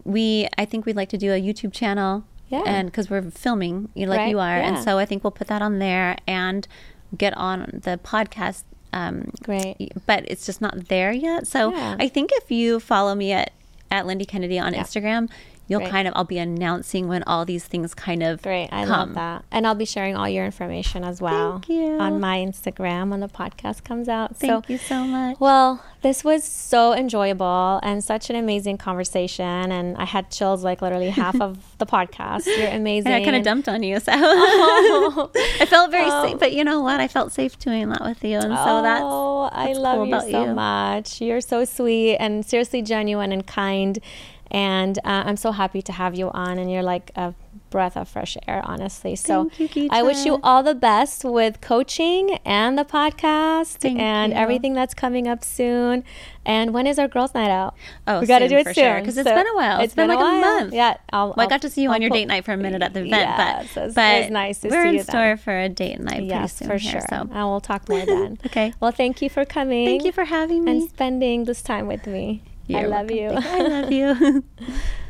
we I think we'd like to do a YouTube channel. Yeah. And because we're filming, you know, like Right, you are, and so I think we'll put that on there and get on the podcast. Um, Great. but it's just not there yet. So Yeah. I think if you follow me at at Lyndi Kennedy on Yeah. Instagram, you'll kind of I'll be announcing when all these things kind of Great. I come. love that. And I'll be sharing all your information as well Thank you. on my Instagram when the podcast comes out. Thank so you so much. Well, this was so enjoyable and such an amazing conversation. And I had chills like literally half of the podcast. You're amazing. and I kind of dumped on you, so Oh. I felt very Oh. safe. But you know what? I felt safe doing that with you, and so that's oh, I love cool you so you. much. You're so sweet and seriously genuine and kind. And uh, I'm so happy to have you on. And you're like a breath of fresh air, honestly. So you, I wish you all the best with coaching and the podcast Thank and you. everything that's coming up soon. And when is our girls' night out? Oh, we got to do it soon sure, 'cause it's been a while. It's been like a while. month. Yeah, I'll, Well, I I'll- got to see you I'll on your date night for a minute at the event, but it was- but nice to we're see in you then. store for a date night pretty Yes, soon for here, sure. So And we'll talk more then. Okay. Well, thank you for coming. thank you for having me. and spending this time with me. I You're love welcome. you. I love you.